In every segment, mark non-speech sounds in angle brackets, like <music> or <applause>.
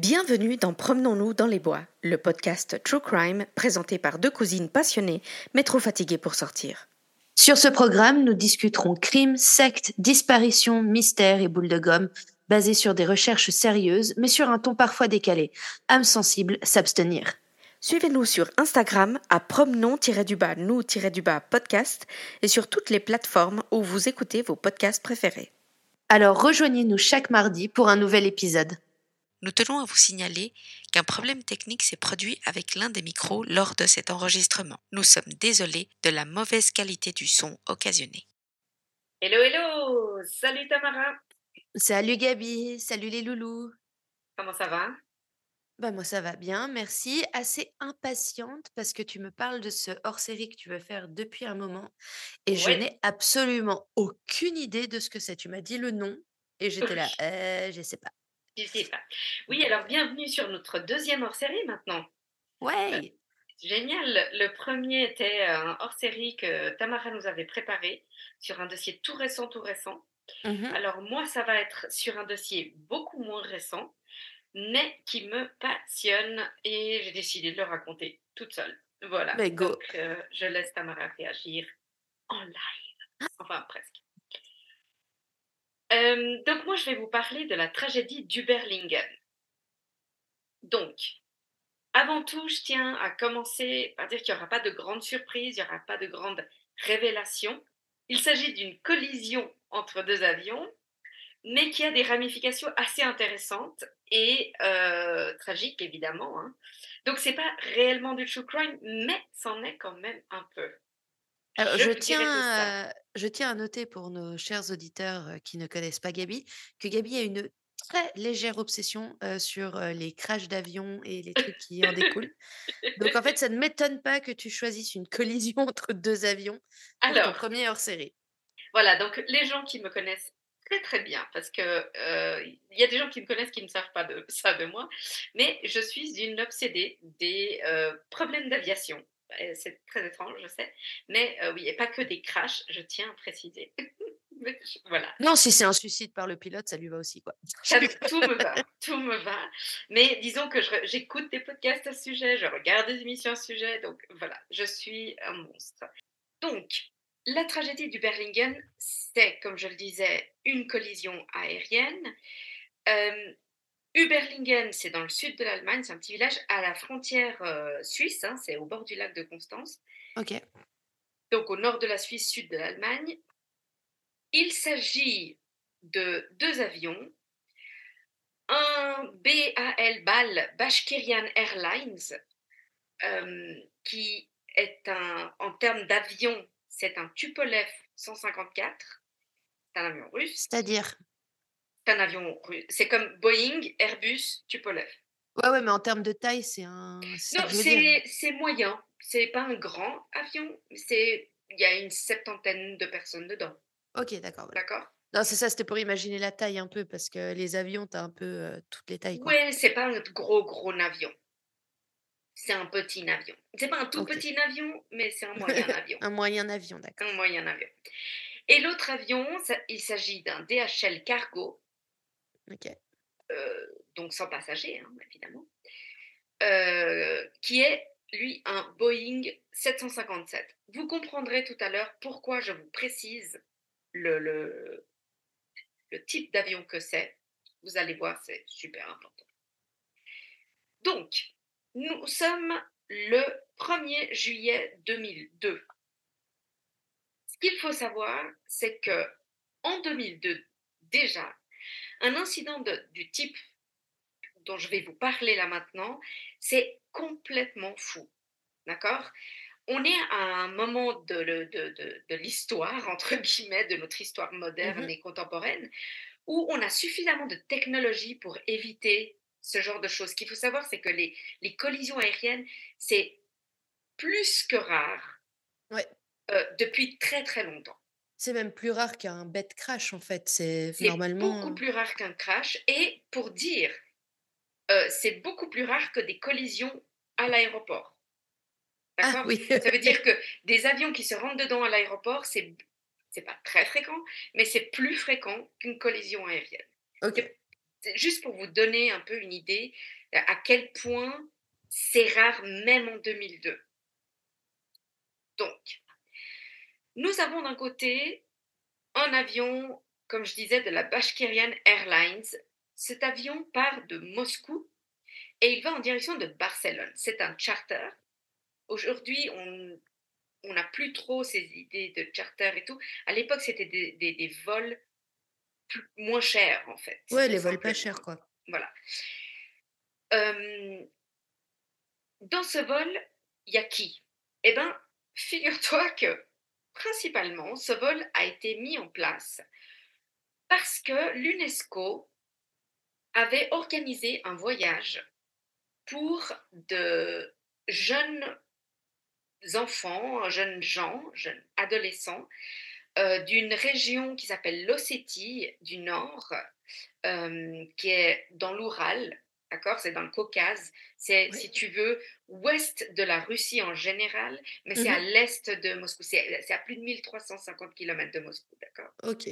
Bienvenue dans Promenons-nous dans les bois, le podcast True Crime présenté par deux cousines passionnées mais trop fatiguées pour sortir. Sur ce programme, nous discuterons crimes, sectes, disparitions, mystères et boules de gomme, basés sur des recherches sérieuses mais sur un ton parfois décalé. Âme sensible, s'abstenir. Suivez-nous sur Instagram à promenons-nous-du-bas podcast et sur toutes les plateformes où vous écoutez vos podcasts préférés. Alors rejoignez-nous chaque mardi pour un nouvel épisode. Nous tenons à vous signaler qu'un problème technique s'est produit avec l'un des micros lors de cet enregistrement. Nous sommes désolés de la mauvaise qualité du son occasionné. Hello, hello Salut Tamara Salut Gabi, salut les loulous. Comment ça va? Bah moi ça va bien, merci. Assez impatiente parce que tu me parles de ce hors-série que tu veux faire depuis un moment et je n'ai absolument aucune idée de ce que c'est. Tu m'as dit le nom et j'étais là, <laughs> euh, je sais pas. Je sais pas. Oui, alors bienvenue sur notre deuxième hors-série maintenant. Ouais. Génial. Le premier était un hors-série que Tamara nous avait préparé sur un dossier tout récent, tout récent. Mhm. Alors moi, ça va être sur un dossier beaucoup moins récent, mais qui me passionne et j'ai décidé de le raconter toute seule. Voilà. Mais go. Donc, euh, je laisse Tamara réagir en live. Enfin, presque. Euh, donc moi, je vais vous parler de la tragédie d'Uberlingen. Donc, avant tout, je tiens à commencer par dire qu'il n'y aura pas de grandes surprises, il n'y aura pas de grandes révélations. Il s'agit d'une collision entre deux avions, mais qui a des ramifications assez intéressantes et euh, tragiques, évidemment. hein. Donc, c'est pas réellement du true crime, mais c'en est quand même un peu. Alors, Je tiens, à, je tiens à noter pour nos chers auditeurs qui ne connaissent pas Gabi que Gabi a une très légère obsession euh, sur euh, les crashs d'avions et les trucs qui en découlent. Donc en fait, ça ne m'étonne pas que tu choisisses une collision <laughs> entre deux avions pour ton Alors, premier hors-série. Voilà, donc les gens qui me connaissent très très bien, parce que euh, il y a des gens qui me connaissent qui ne savent pas de <laughs> ça de moi, mais je suis une obsédée des problèmes d'aviation. C'est très étrange, je sais, mais euh, oui, et pas que des crashs, je tiens à préciser. <laughs> Voilà, Non, si c'est un suicide par le pilote, ça lui va aussi quoi. Ça- tout me va, tout me va. Mais disons que j'écoute des podcasts à ce sujet, je regarde des émissions à ce sujet, donc voilà, je suis un monstre. Donc, la tragédie du Berlingen, c'est, comme je le disais, une collision aérienne. Euh, Uberlingen, c'est dans le sud de l'Allemagne, c'est un petit village à la frontière euh, suisse, hein, c'est au bord du lac de Constance, Ok. donc au nord de la Suisse, sud de l'Allemagne. Il s'agit de deux avions. Un BAL BAL Bashkirian Airlines, euh, qui est un, en termes d'avion, c'est un Tupolev 154, c'est un avion russe, C'est-à-dire? c'est un avion russe, c'est comme Boeing, Airbus, Tupolev. Ouais, ouais, mais en termes de taille, c'est un. Non, c'est moyen, c'est pas un grand avion, c'est il y a une septantaine de personnes dedans, Ok, d'accord. voilà. d'accord? Non, c'est ça, c'était pour imaginer la taille un peu, parce que les avions, t'as un peu euh, toutes les tailles quoi. Ouais, c'est pas un gros gros avion. C'est un petit avion. C'est pas un tout petit avion, mais c'est un <laughs> moyen avion. Un moyen avion, d'accord. Un moyen avion. Et l'autre avion, ça- il s'agit d'un DHL Cargo, Euh, donc sans passagers, hein, évidemment, euh, qui est, lui, un Boeing 757. Vous comprendrez tout à l'heure pourquoi je vous précise le, le, le type d'avion que c'est. Vous allez voir, c'est super important. Donc, nous sommes le 1er juillet 2002. Ce qu'il faut savoir, c'est que en 2002, déjà, un incident de- du type dont je vais vous parler là maintenant, c'est complètement fou. D'accord? On est à un moment de, le- de- de- de l'histoire, entre guillemets, de notre histoire moderne Mhm. et contemporaine, où on a suffisamment de technologie pour éviter ce genre de choses. Ce qu'il faut savoir, c'est que les, les collisions aériennes, c'est plus que rare Ouais. euh, depuis très très longtemps. C'est même plus rare qu'un bête crash en fait. C'est normalement. beaucoup plus rare qu'un crash. Et pour dire, euh, c'est beaucoup plus rare que des collisions à l'aéroport. Ah D'accord? oui. Ça veut dire <laughs> que des avions qui se rentrent dedans à l'aéroport, c'est c'est pas très fréquent, mais c'est plus fréquent qu'une collision aérienne. ok. C'est juste pour vous donner un peu une idée à quel point c'est rare même en 2002. Donc, nous avons d'un côté un avion, comme je disais, de la Bashkirian Airlines. Cet avion part de Moscou et il va en direction de Barcelone. C'est un charter. Aujourd'hui, on on n'a plus trop ces idées de charter et tout. À l'époque, c'était des, vols moins chers, en fait. Ouais, les vols pas chers, quoi. Voilà. dans ce vol, il y a qui? Eh bien, figure-toi que principalement, ce vol a été mis en place parce que l'UNESCO avait organisé un voyage pour de jeunes enfants, jeunes gens, jeunes adolescents euh, d'une région qui s'appelle l'Ossétie du Nord, euh, qui est dans l'Oural, d'accord? C'est dans le Caucase. C'est, si tu veux, ouest de la Russie en général, mais c'est à mmh l'est de Moscou. C'est, à plus de 1350 km de Moscou, d'accord? Ok.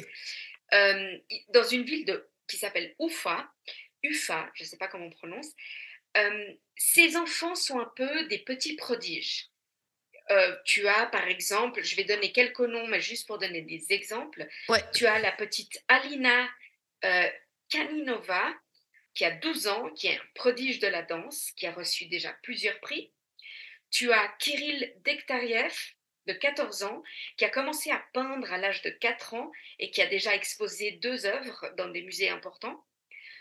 Euh, dans une ville de, qui s'appelle Ufa, Ufa, je ne sais pas comment on prononce, ces enfants sont un peu des petits prodiges. Euh, tu as, par exemple, je vais donner quelques noms, mais juste pour donner des exemples. Tu as la petite Alina euh, Kaninova, qui a 12 ans, qui est un prodige de la danse, qui a reçu déjà plusieurs prix. Tu as Kirill Dektariev, de 14 ans, qui a commencé à peindre à l'âge de 4 ans et qui a déjà exposé deux œuvres dans des musées importants.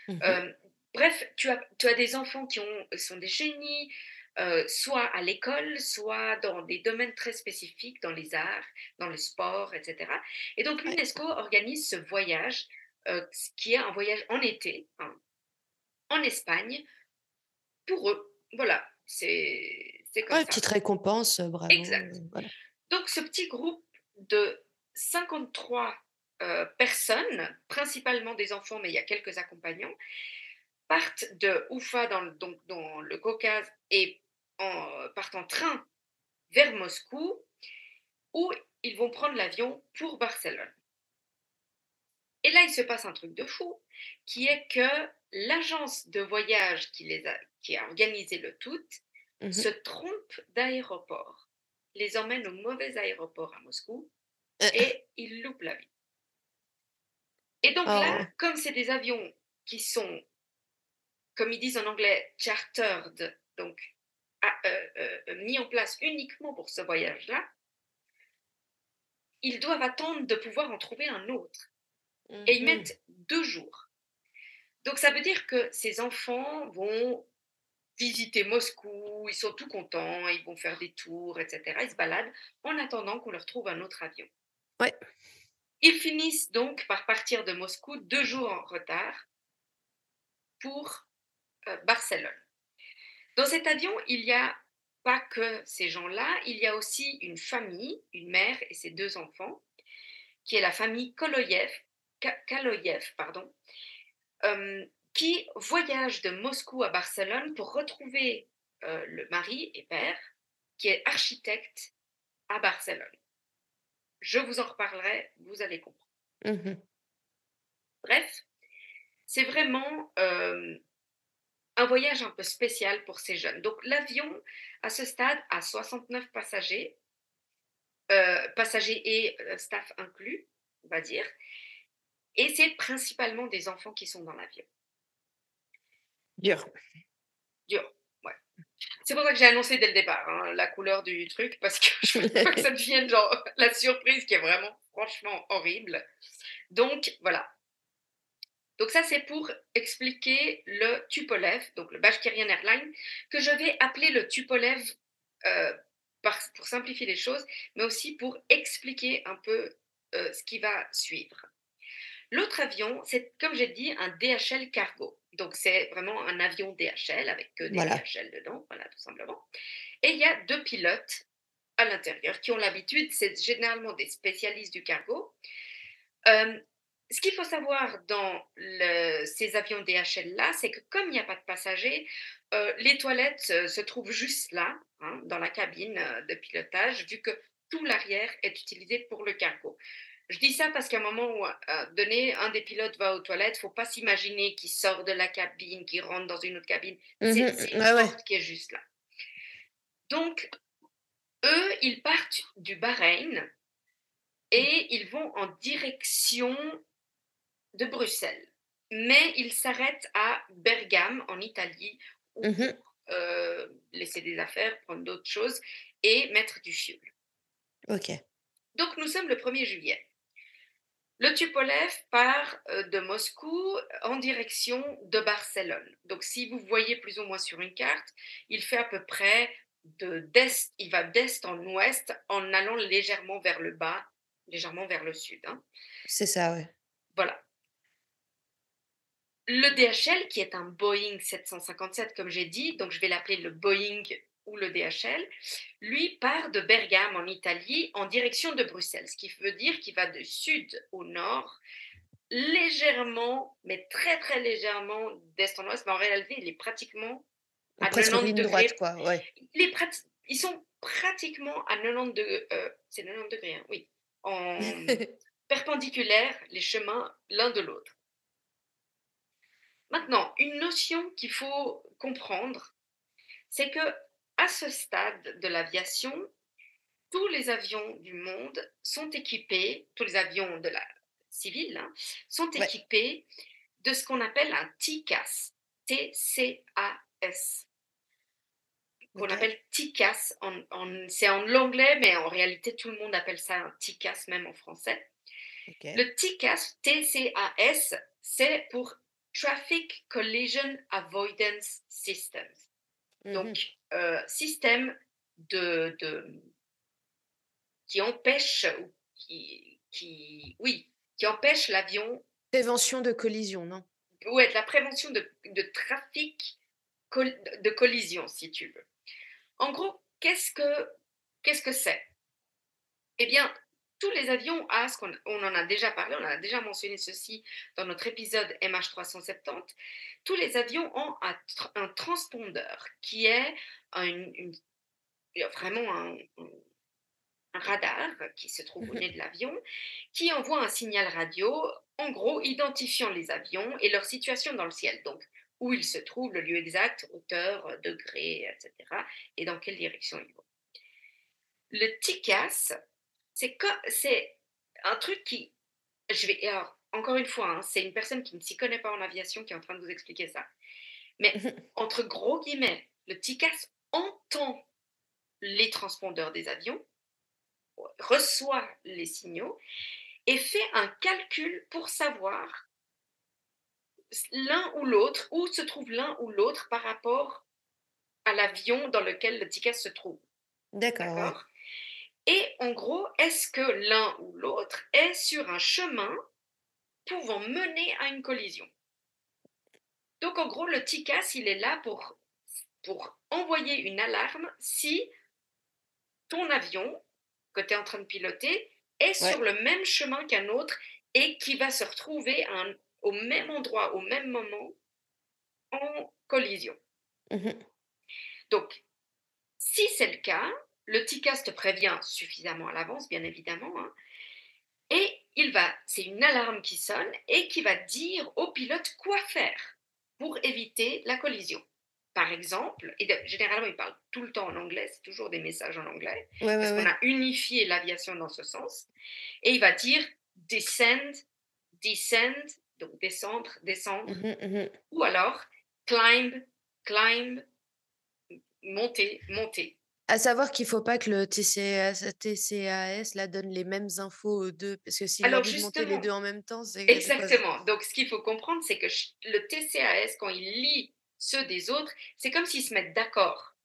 Mmh euh, bref, tu as, tu as des enfants qui ont, sont des génies, euh, soit à l'école, soit dans des domaines très spécifiques, dans les arts, dans le sport, etc. Et donc l'UNESCO organise ce voyage, euh, qui est un voyage en été, hein, en Espagne, pour eux. Voilà, c'est comme ça. Petite récompense, euh, bravo. Exact. Donc ce petit groupe de 53 personnes, principalement des enfants, mais il y a quelques accompagnants, partent de Oufa dans donc dans le Caucase et en, partent en train vers Moscou, où ils vont prendre l'avion pour Barcelone. Et là, il se passe un truc de fou, qui est que l'agence de voyage qui, les a, qui a organisé le tout mmh se trompe d'aéroport, les emmène au mauvais aéroport à Moscou, euh. et ils loupent l'avion. Et donc là, oh. comme c'est des avions qui sont, comme ils disent en anglais, chartered, donc euh, euh, mis en place uniquement pour ce voyage-là, ils doivent attendre de pouvoir en trouver un autre. Et ils mettent deux jours. Donc ça veut dire que ces enfants vont visiter Moscou, ils sont tout contents, ils vont faire des tours, etc. Ils se baladent en attendant qu'on leur trouve un autre avion. Ouais. Ils finissent donc par partir de Moscou deux jours en retard pour euh, Barcelone. Dans cet avion, il n'y a pas que ces gens-là, il y a aussi une famille, une mère et ses deux enfants, qui est la famille Koloyev, Kaloyev, pardon, qui voyage de Moscou à Barcelone pour retrouver euh, le mari et père, qui est architecte à Barcelone. Je vous en reparlerai, vous allez comprendre. Mmh Bref, c'est vraiment euh, un voyage un peu spécial pour ces jeunes. Donc l'avion, à ce stade, a 69 passagers, euh, passagers et euh, staff inclus, on va dire. Et c'est principalement des enfants qui sont dans l'avion. Dur. Dur, ouais. C'est pour ça que j'ai annoncé dès le départ hein, la couleur du truc, parce que je veux pas que ça devienne genre <laughs> la surprise qui est vraiment franchement horrible. Donc voilà, donc ça, c'est pour expliquer le Tupolev, donc le Bashkirian Airline, que je vais appeler le Tupolev euh, pour simplifier les choses, mais aussi pour expliquer un peu euh, ce qui va suivre. L'autre avion, c'est comme j'ai dit, un DHL cargo. Donc c'est vraiment un avion DHL avec que des DHL dedans, voilà, tout simplement. Et il y a deux pilotes à l'intérieur qui ont l'habitude, c'est généralement des spécialistes du cargo. Euh, ce qu'il faut savoir dans ces avions DHL-là, c'est que comme il n'y a pas de passagers, euh, les toilettes euh, se trouvent juste là, hein, dans la cabine euh, de pilotage, vu que tout l'arrière est utilisé pour le cargo. Je dis ça parce qu'à un moment donné, un des pilotes va aux toilettes, faut pas s'imaginer qu'il sort de la cabine, qu'il rentre dans une autre cabine. C'est Mhm, c'est une ouais, ouais. porte qui est juste là. Donc, eux, ils partent du Bahreïn et ils vont en direction de Bruxelles. Mais ils s'arrêtent à Bergame, en Italie, où Mhm. euh, laisser des affaires, prendre d'autres choses et mettre du fioul. Ok. Donc nous sommes le 1er juillet. Le Tupolev part euh, de Moscou en direction de Barcelone. Donc si vous voyez plus ou moins sur une carte, il fait à peu près de d'est, il va d'est en ouest en allant légèrement vers le bas, légèrement vers le sud. hein. C'est ça, ouais. Voilà. Le DHL, qui est un Boeing 757, comme j'ai dit, donc je vais l'appeler le Boeing ou le DHL, lui part de Bergame en Italie en direction de Bruxelles, ce qui veut dire qu'il va de sud au nord, légèrement, mais très très légèrement d'est en ouest, mais en réalité, il est pratiquement à Presque 90 ligne degrés. droite, quoi. Ouais. Il est prati- ils sont pratiquement à 90 degrés, euh, c'est 90 degrés, hein, oui, en <laughs> perpendiculaires les chemins l'un de l'autre. Maintenant, une notion qu'il faut comprendre, c'est que à ce stade de l'aviation, tous les avions du monde sont équipés, tous les avions de la civile, hein, sont Ouais. équipés de ce qu'on appelle un TCAS, T-C-A-S, qu'on appelle TCAS. En, en- c'est en anglais, mais en réalité, tout le monde appelle ça un TCAS, même en français. Le TCAS, T-C-A-S, c'est pour Traffic Collision Avoidance Systems. Mhm. Donc, euh, système de, de- qui empêche, qui, qui, oui, qui empêche l'avion, Prévention de collision, non? Ouais, de la prévention de, de trafic, col- de collision, si tu veux. En gros, qu'est-ce que qu'est-ce que c'est? Eh bien, tous les avions A, ce qu'on on en a déjà parlé, on a déjà mentionné ceci dans notre épisode MH370, tous les avions ont un, tr- un transpondeur qui est une- vraiment un, un- un radar qui se trouve au nez de l'avion, qui envoie un signal radio, en gros identifiant les avions et leur situation dans le ciel. Donc, où ils se trouvent, le lieu exact, hauteur, degré, etc. et dans quelle direction ils vont. Le TICAS, c'est un truc qui, je vais, alors, encore une fois, hein, c'est une personne qui ne s'y connaît pas en aviation qui est en train de vous expliquer ça. Mais <laughs> entre gros guillemets, le TICAS entend les transpondeurs des avions, reçoit les signaux et fait un calcul pour savoir l'un ou l'autre, où se trouve l'un ou l'autre par rapport à l'avion dans lequel le TICAS se trouve. D'accord? Et en gros, est-ce que l'un ou l'autre est sur un chemin pouvant mener à une collision? Donc en gros, le TICAS, il est là pour, pour envoyer une alarme si ton avion que tu es en train de piloter est Ouais. sur le même chemin qu'un autre et qui va se retrouver un- au même endroit, au même moment, en collision. Mhm. Donc, si c'est le cas, le TICAS te prévient suffisamment à l'avance, bien évidemment, hein, et il va, c'est une alarme qui sonne et qui va dire au pilote quoi faire pour éviter la collision. Par exemple, et de- généralement il parle tout le temps en anglais, c'est toujours des messages en anglais, Ouais, parce ouais. qu'on a unifié l'aviation dans ce sens, et il va dire descend, descend, donc descendre, descendre, Mhm, mhm. ou alors climb, climb, monter, monter. À savoir qu'il faut pas que le TCAS, TCAS là, donne les mêmes infos aux deux, parce que envie de monter les deux en même temps, c'est Exactement. Donc, ce qu'il faut comprendre, c'est que le TCAS, quand il lit ceux des autres, c'est comme s'ils se mettent d'accord.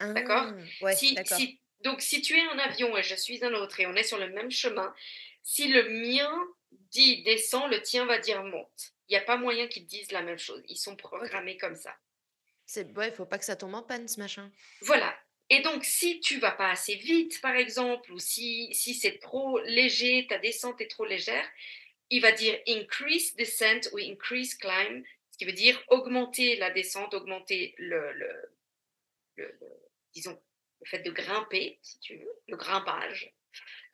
D'accord? Ah, Ouais, si, d'accord. si- donc, si tu es un avion et je suis un autre et on est sur le même chemin, si le mien dit descend, le tien va dire monte. Il n'y a pas moyen qu'ils disent la même chose. Ils sont programmés comme ça. C'est ouais, faut pas que ça tombe en panne ce machin. Voilà. Et donc, si tu vas pas assez vite, par exemple, ou si, si c'est trop léger, ta descente est trop légère, il va dire increase descent ou increase climb, ce qui veut dire augmenter la descente, augmenter le, le, le- le- disons, le fait de grimper, si tu veux, le grimpage.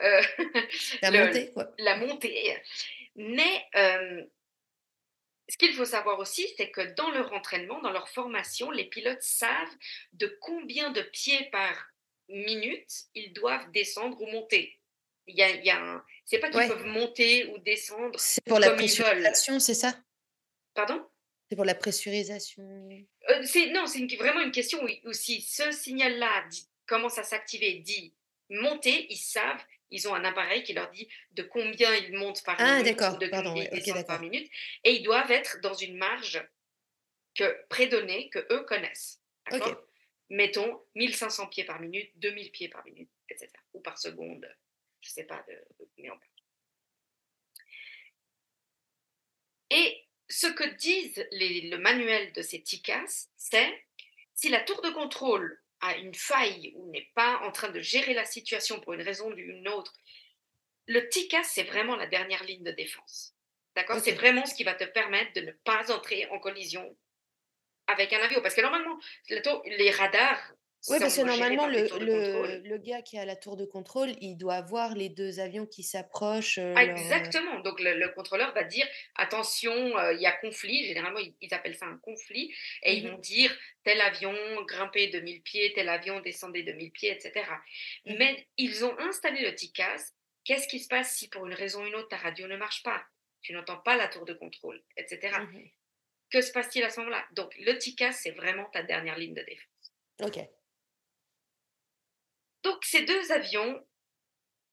euh, <laughs> La montée, quoi. la montée. Mais euh, ce qu'il faut savoir aussi, c'est que dans leur entraînement, dans leur formation, les pilotes savent de combien de pieds par minute ils doivent descendre ou monter. Il y a, il y a un... C'est pas qu'ils Ouais. peuvent monter ou descendre. C'est pour la pressurisation, c'est ça? Pardon? C'est pour la pressurisation. Euh, c'est, non, c'est une- vraiment une question où, où si ce signal-là dit- commence à s'activer, dit monter, ils savent, ils ont un appareil qui leur dit de combien ils montent par Ah, minute, de pardon, combien ils ok, descendent par minute, et ils doivent être dans une marge que, prédonnée que eux connaissent. D'accord? Mettons 1500 pieds par minute, 2000 pieds par minute, etc. Ou par seconde, je ne sais pas de, combien on. Et ce que disent les- le manuel de ces TICAS, c'est si la tour de contrôle a une faille ou n'est pas en train de gérer la situation pour une raison ou une autre, le TICAS, c'est vraiment la dernière ligne de défense. D'accord? C'est vraiment ce qui va te permettre de ne pas entrer en collision avec un avion. Parce que normalement, les radars. Oui, parce que normalement, le, le, gars qui est à la tour de contrôle, il doit voir les deux avions qui s'approchent. euh, Ah, leur, euh, Exactement. Donc le, le contrôleur va dire attention, euh, il y a conflit. Généralement, ils, ils appellent ça un conflit. Et ils Mhm. vont dire tel avion grimpez de 1000 pieds, tel avion descendez de 1000 pieds, etc. Mhm. Mais ils ont installé le TICAS. Qu'est-ce qui se passe si pour une raison ou une autre ta radio ne marche pas? Tu n'entends pas la tour de contrôle, etc. Mhm. Que se passe-t-il à ce moment-là? Donc le TICAS, c'est vraiment ta dernière ligne de défense. Ok. Donc ces deux avions,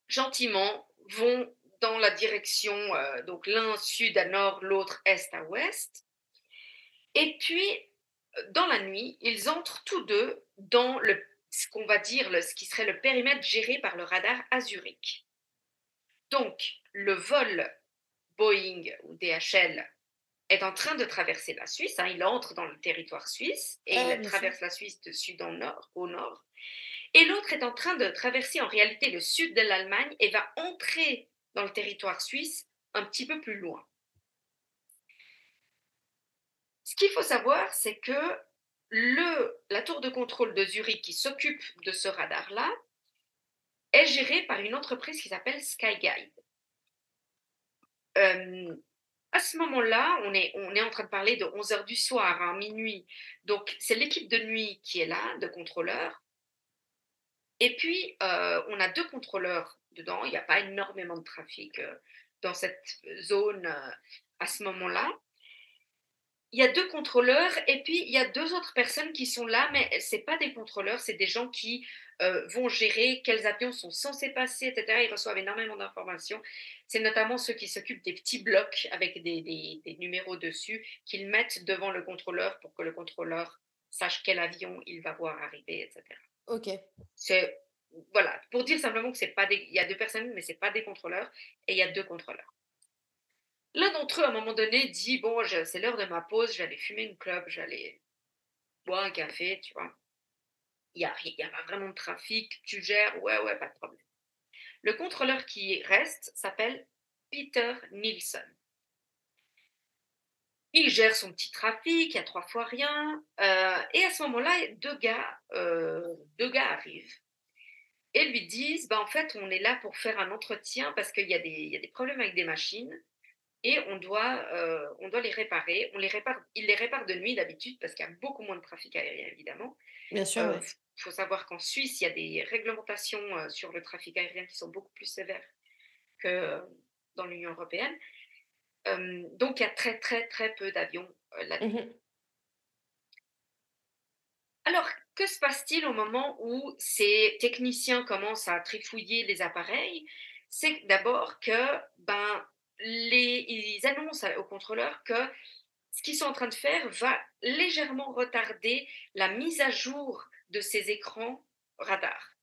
gentiment, vont dans la direction, euh, donc l'un sud à nord, l'autre est à ouest. Et puis, dans la nuit, ils entrent tous deux dans le, ce qu'on va dire, le- ce qui serait le périmètre géré par le radar à Zurich. Donc, le vol Boeing ou DHL est en train de traverser la Suisse. hein, il entre dans le territoire suisse et Ah, il traverse la Suisse de sud en nord, au nord. Et l'autre est en train de traverser en réalité le sud de l'Allemagne et va entrer dans le territoire suisse un petit peu plus loin. Ce qu'il faut savoir, c'est que la tour de contrôle de Zurich qui s'occupe de ce radar-là est gérée par une entreprise qui s'appelle Skyguide. Euh, à ce moment-là, on est, en train de parler de 11 heures du soir, hein, minuit. Donc, c'est l'équipe de nuit qui est là, de contrôleurs. Et puis, euh, on a deux contrôleurs dedans. Il n'y a pas énormément de trafic euh, dans cette zone euh, à ce moment-là. Il y a deux contrôleurs et puis il y a deux autres personnes qui sont là, mais ce pas des contrôleurs, c'est des gens qui vont gérer quels avions sont censés passer, etc. Ils reçoivent énormément d'informations. C'est notamment ceux qui s'occupent des petits blocs avec des numéros dessus qu'ils mettent devant le contrôleur pour que le contrôleur sache quel avion il va voir arriver, etc. Ok. C'est voilà, pour dire simplement que c'est pas des, il y a deux personnes, mais c'est pas des contrôleurs, et il y a deux contrôleurs. L'un d'entre eux, à un moment donné, dit bon, c'est l'heure de ma pause, aller fumer une clope, aller boire un café, tu vois. Il y a, il y a pas vraiment de trafic, tu gères, ouais, ouais, pas de problème. Le contrôleur qui reste s'appelle Peter Nielsen. Il gère son petit trafic, il y a trois fois rien. euh, et à ce moment-là, deux gars, euh, deux gars arrivent et lui disent bah, en fait, on est là pour faire un entretien parce qu'il y, a des- il y a des problèmes avec des machines et on doit, euh, on doit les réparer. On les répare, ils les réparent de nuit d'habitude parce qu'il y a beaucoup moins de trafic aérien, évidemment. Bien sûr, Il ouais. faut savoir qu'en Suisse, il y a des réglementations sur le trafic aérien qui sont beaucoup plus sévères que dans l'Union européenne. Donc, il y a très, très, très peu d'avions là-dedans. Mhm. Alors, que se passe-t-il au moment où ces techniciens commencent à trifouiller les appareils? C'est d'abord que ben, les, ils annoncent aux contrôleurs que ce qu'ils sont en train de faire va légèrement retarder la mise à jour de ces écrans radar.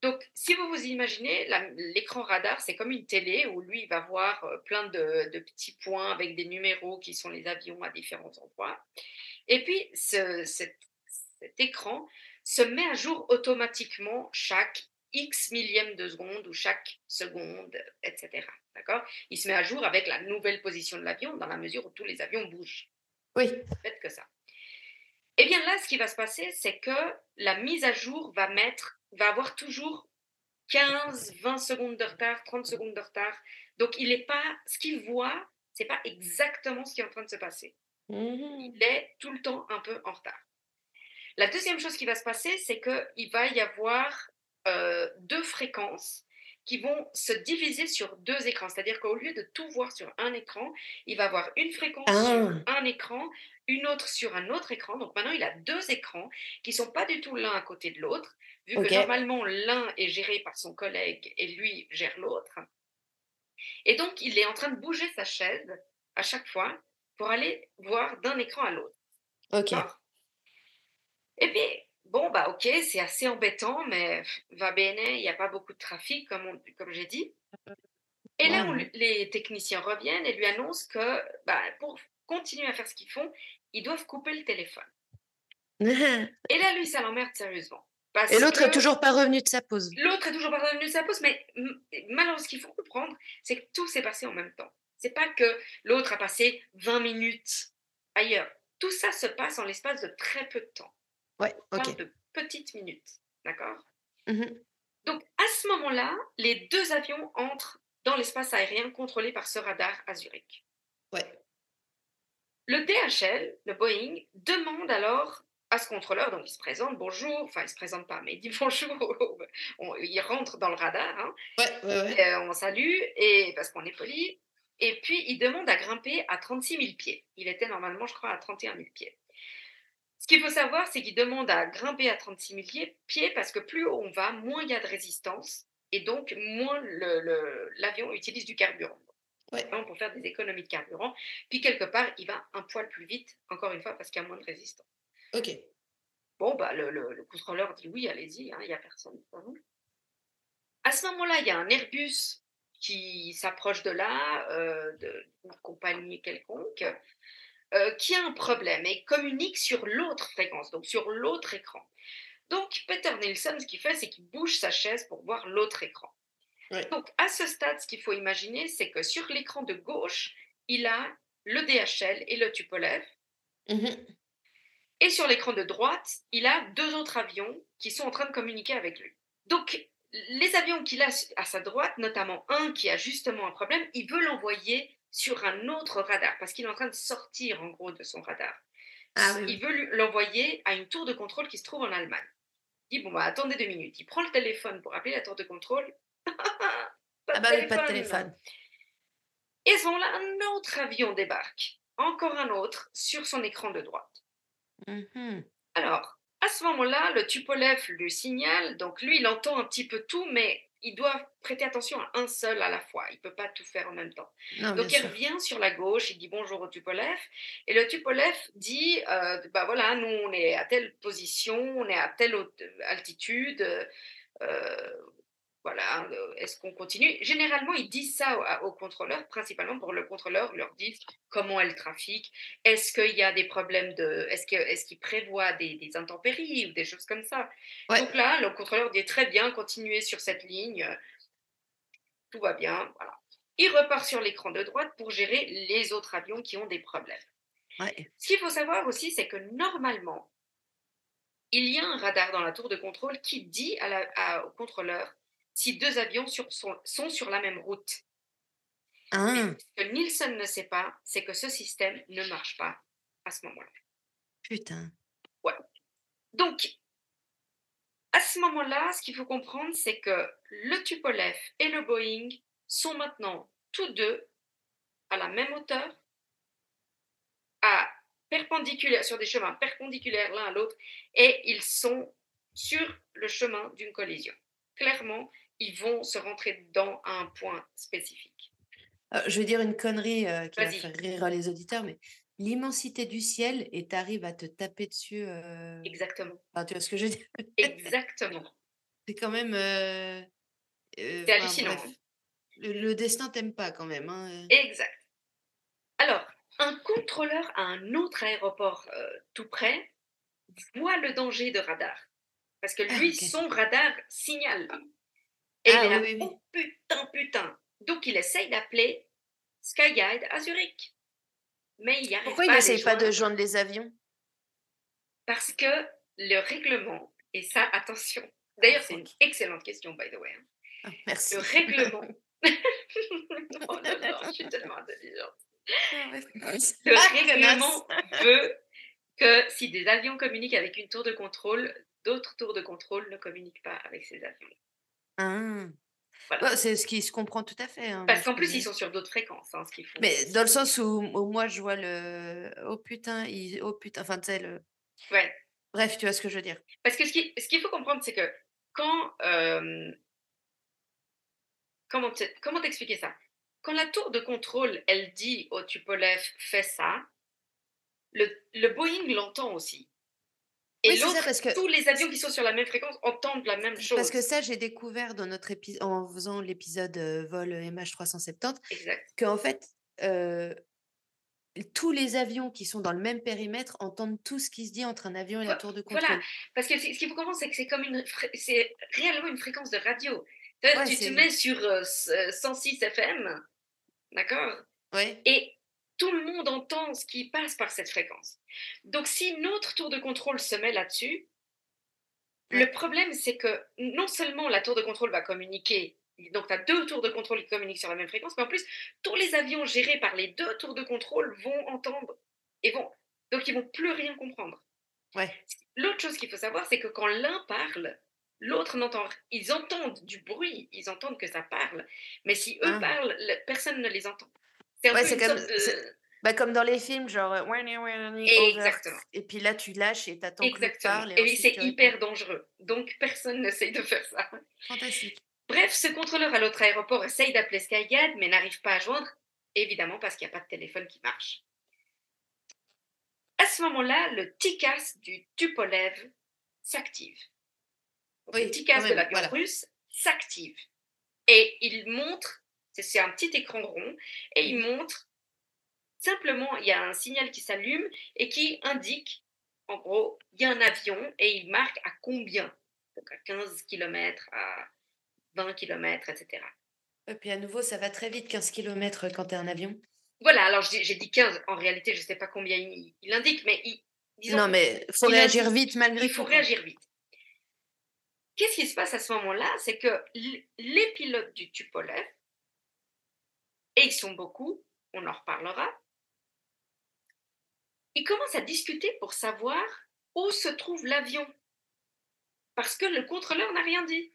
Donc, si vous vous imaginez, l'écran radar, c'est comme une télé où lui, il va voir euh, plein de, de petits points avec des numéros qui sont les avions à différents endroits. Et puis, ce- cet, cet écran se met à jour automatiquement chaque X millième de seconde ou chaque seconde, etc. D'accord? Il se met à jour avec la nouvelle position de l'avion dans la mesure où tous les avions bougent. Oui. Faites que ça. Eh bien là, ce qui va se passer, c'est que la mise à jour va mettre, va avoir toujours 15, 20 secondes de retard, 30 secondes de retard. Donc, il n'est pas, ce qu'il voit, c'est pas exactement ce qui est en train de se passer. Mmh Il est tout le temps un peu en retard. La deuxième chose qui va se passer, c'est qu'il va y avoir euh, deux fréquences qui vont se diviser sur deux écrans. C'est-à-dire qu'au lieu de tout voir sur un écran, il va avoir une fréquence sur Ah. un écran, une autre sur un autre écran. Donc maintenant, il a deux écrans qui sont pas du tout l'un à côté de l'autre, vu que normalement l'un est géré par son collègue et lui gère l'autre. Et donc, il est en train de bouger sa chaise à chaque fois pour aller voir d'un écran à l'autre. OK. Et puis, bon, bah ok, c'est assez embêtant, mais va bene, il n'y a pas beaucoup de trafic, comme, on- comme j'ai dit. Et là, on les techniciens reviennent et lui annoncent que bah, pour continuer à faire ce qu'ils font, ils doivent couper le téléphone. <laughs> Et là, lui, ça l'emmerde sérieusement. Parce Et l'autre est que toujours pas revenu de sa pause. L'autre est toujours pas revenu de sa pause, mais malheureusement, ce qu'il faut comprendre, c'est que tout s'est passé en même temps. C'est pas que l'autre a passé 20 minutes ailleurs. Tout ça se passe en l'espace de très peu de temps. Ouais, OK. parle de petites minutes. D'accord? Mmh Donc, à ce moment-là, les deux avions entrent dans l'espace aérien contrôlé par ce radar à Zurich. Ouais. Le DHL, le Boeing, demande alors à ce contrôleur, donc il se présente, bonjour, enfin il se présente pas, mais il dit <laughs> bonjour, On- il rentre dans le radar, hein, Ouais, ouais, ouais. et, euh, on salue, et, parce qu'on est poli, et puis il demande à grimper à 36 000 pieds. Il était normalement, je crois, à 31 000 pieds. Ce qu'il faut savoir, c'est qu'il demande à grimper à 36 000 pieds- parce que plus haut on va, moins il y a de résistance, et donc moins l'avion utilise du carburant Ouais. pour faire des économies de carburant. Puis quelque part, il va un poil plus vite, encore une fois, parce qu'il y a moins de résistance. OK. Bon, bah, le, le- le contrôleur dit oui, allez-y, hein, il n'y a personne. À ce moment-là, il y a un Airbus qui s'approche de là, euh, d'une compagnie quelconque, euh, qui a un problème et communique sur l'autre fréquence, donc sur l'autre écran. Donc, Peter Nielsen, ce qu'il fait, c'est qu'il bouge sa chaise pour voir l'autre écran. Donc, à ce stade, ce qu'il faut imaginer, c'est que sur l'écran de gauche, il a le DHL et le Tupolev. Mmh Et sur l'écran de droite, il a deux autres avions qui sont en train de communiquer avec lui. Donc, les avions qu'il a à sa droite, notamment un qui a justement un problème, il veut l'envoyer sur un autre radar parce qu'il est en train de sortir en gros de son radar. Ah oui. Il veut l'envoyer à une tour de contrôle qui se trouve en Allemagne. Il dit Bon, bah attendez deux minutes. Il prend le téléphone pour appeler la tour de contrôle. <laughs> Pas Ah de bah oui, pas de téléphone. Et à ce moment-là, un autre avion débarque. Encore un autre sur son écran de droite. Mmh Alors, à ce moment-là, le Tupolev lui signale, donc lui, il entend un petit peu tout, mais il doit prêter attention à un seul à la fois. Il ne peut pas tout faire en même temps. Non, donc, il sûr. revient sur la gauche, il dit bonjour au Tupolev, et le Tupolev dit, euh, bah voilà, nous, on est à telle position, on est à telle haute- altitude, euh, voilà, euh, est-ce qu'on continue? Généralement, ils disent ça au, au contrôleur, principalement pour le contrôleur, leur disent comment est le trafic, est-ce qu'il y a des problèmes de, est-ce que, est-ce qu'il prévoit des, des intempéries ou des choses comme ça? Ouais. Donc là, le contrôleur dit très bien, continuez sur cette ligne, tout va bien, voilà. Il repart sur l'écran de droite pour gérer les autres avions qui ont des problèmes. Ouais. Ce qu'il faut savoir aussi, c'est que normalement, il y a un radar dans la tour de contrôle qui dit à la- à- au contrôleur si deux avions sur- sont, sont sur la même route. Ah, ce que Nielsen ne sait pas, c'est que ce système ne marche pas à ce moment-là. putain. Donc, à ce moment-là, ce qu'il faut comprendre, c'est que le Tupolev et le Boeing sont maintenant tous deux à la même hauteur, à perpendiculaire, sur des chemins perpendiculaires l'un à l'autre, et ils sont sur le chemin d'une collision. Clairement, ils vont se rentrer dedans à un point spécifique. Euh, je vais dire une connerie euh, qui va faire rire les auditeurs, mais l'immensité du ciel et t'arrives à te taper dessus. euh, Exactement. enfin, tu vois ce que je veux dire? Exactement. <laughs> C'est quand même. C'est hallucinant. bref. hein. Le, le destin t'aime pas quand même. Hein. Exact. Alors, un contrôleur à un autre aéroport tout près voit le danger de radar. Parce que Ah, lui, son radar signale. Et Ah, il est oui, oh putain, putain. Donc, il essaye d'appeler Skyguide à Zurich. Mais il y arrive Pourquoi il pas à les n'essaye pas de joindre les avions? Parce que le règlement, et ça, attention. D'ailleurs, c'est une excellente question, by the way. hein. Ah, merci. Le règlement. <laughs> oh non, non, je suis tellement intelligente. Le <laughs> Ah, règlement connasse. veut que si des avions communiquent avec une tour de contrôle, d'autres tours de contrôle ne communiquent pas avec ces avions. Ah. Voilà. Ouais, c'est ce qui se comprend tout à fait. hein, Parce qu'en plus, ils sont sur d'autres fréquences, hein, ce qu'ils font. Mais dans le sens où, où moi je vois le oh putain, il... oh putain, enfin tu sais le. Ouais. Bref, tu vois ce que je veux dire. Parce que ce qui- ce qu'il faut comprendre, c'est que quand. euh, comment te- comment t'expliquer ça? Quand la tour de contrôle, elle dit au Tupolev, fais ça, le, le Boeing l'entend aussi. Et Oui, c'est ça, l'autre, parce que- tous les avions qui sont sur la même fréquence entendent la même chose. Parce que ça, j'ai découvert dans notre épisode, en faisant l'épisode euh, vol MH370, Exact. qu'en fait, euh, tous les avions qui sont dans le même périmètre entendent tout ce qui se dit entre un avion et la tour de voilà. contrôle. Parce que ce qu'il faut comprendre, c'est que c'est comme une, c'est réellement une fréquence de radio. Ouais, tu te mets sur euh, s- euh, 106 FM, d'accord. Et tout le monde entend ce qui passe par cette fréquence. Donc, si notre tour de contrôle se met là-dessus, Ouais. le problème, c'est que non seulement la tour de contrôle va communiquer, donc tu as deux tours de contrôle qui communiquent sur la même fréquence, mais en plus, tous les avions gérés par les deux tours de contrôle vont entendre et vont. Donc, ils vont plus rien comprendre. Ouais. L'autre chose qu'il faut savoir, c'est que quand l'un parle, l'autre n'entend rien. Ils entendent du bruit, ils entendent que ça parle. Mais si eux Ah. parlent, le- personne ne les entend. C'est Ouais, comme- de... Bah, comme dans les films, genre. euh, Exactement. Et puis là, tu lâches et t'attends que l'autre Exactement. parle. Et, Et c'est tu hyper dangereux. Donc, personne n'essaye de faire ça. Fantastique. Bref, ce contrôleur à l'autre aéroport essaye d'appeler Skyguide, mais n'arrive pas à joindre, évidemment parce qu'il n'y a pas de téléphone qui marche. À ce moment-là, le TICAS du Tupolev s'active. Oui, le TICAS de l'avion voilà. russe s'active. Et il montre, c'est- un petit écran rond, et il montre simplement, il y a un signal qui s'allume et qui indique, en gros, il y a un avion et il marque à combien? Donc à 15 km, à 20 km, etc. Et puis à nouveau, ça va très vite, 15 km quand t'es un avion. Voilà, alors j'ai dit 15, en réalité, je ne sais pas combien il, il indique, mais il, disons, non, mais faut il réagir vite malgré il tout. faut quoi. réagir vite. Qu'est-ce qui se passe à ce moment-là? C'est que les pilotes du Tupolev, et ils sont beaucoup, on en reparlera, ils commencent à discuter pour savoir où se trouve l'avion. Parce que le contrôleur n'a rien dit.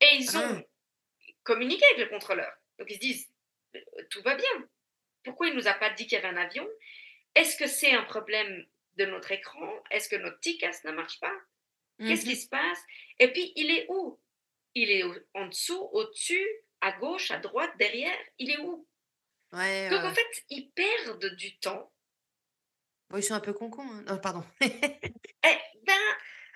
Et ils ont Ah. communiqué avec le contrôleur. Donc ils se disent, euh, tout va bien. Pourquoi il ne nous a pas dit qu'il y avait un avion? Est-ce que c'est un problème de notre écran? Est-ce que notre TICAS ne marche pas? Qu'est-ce Mhm. qui se passe? Et puis, il est où? Il est en dessous, au-dessus, à gauche, à droite, derrière Il est où? Ouais, Donc, ouais, en fait, ils perdent du temps. Bon, ils sont un peu concons. Hein. Non, pardon. <laughs> Eh ben,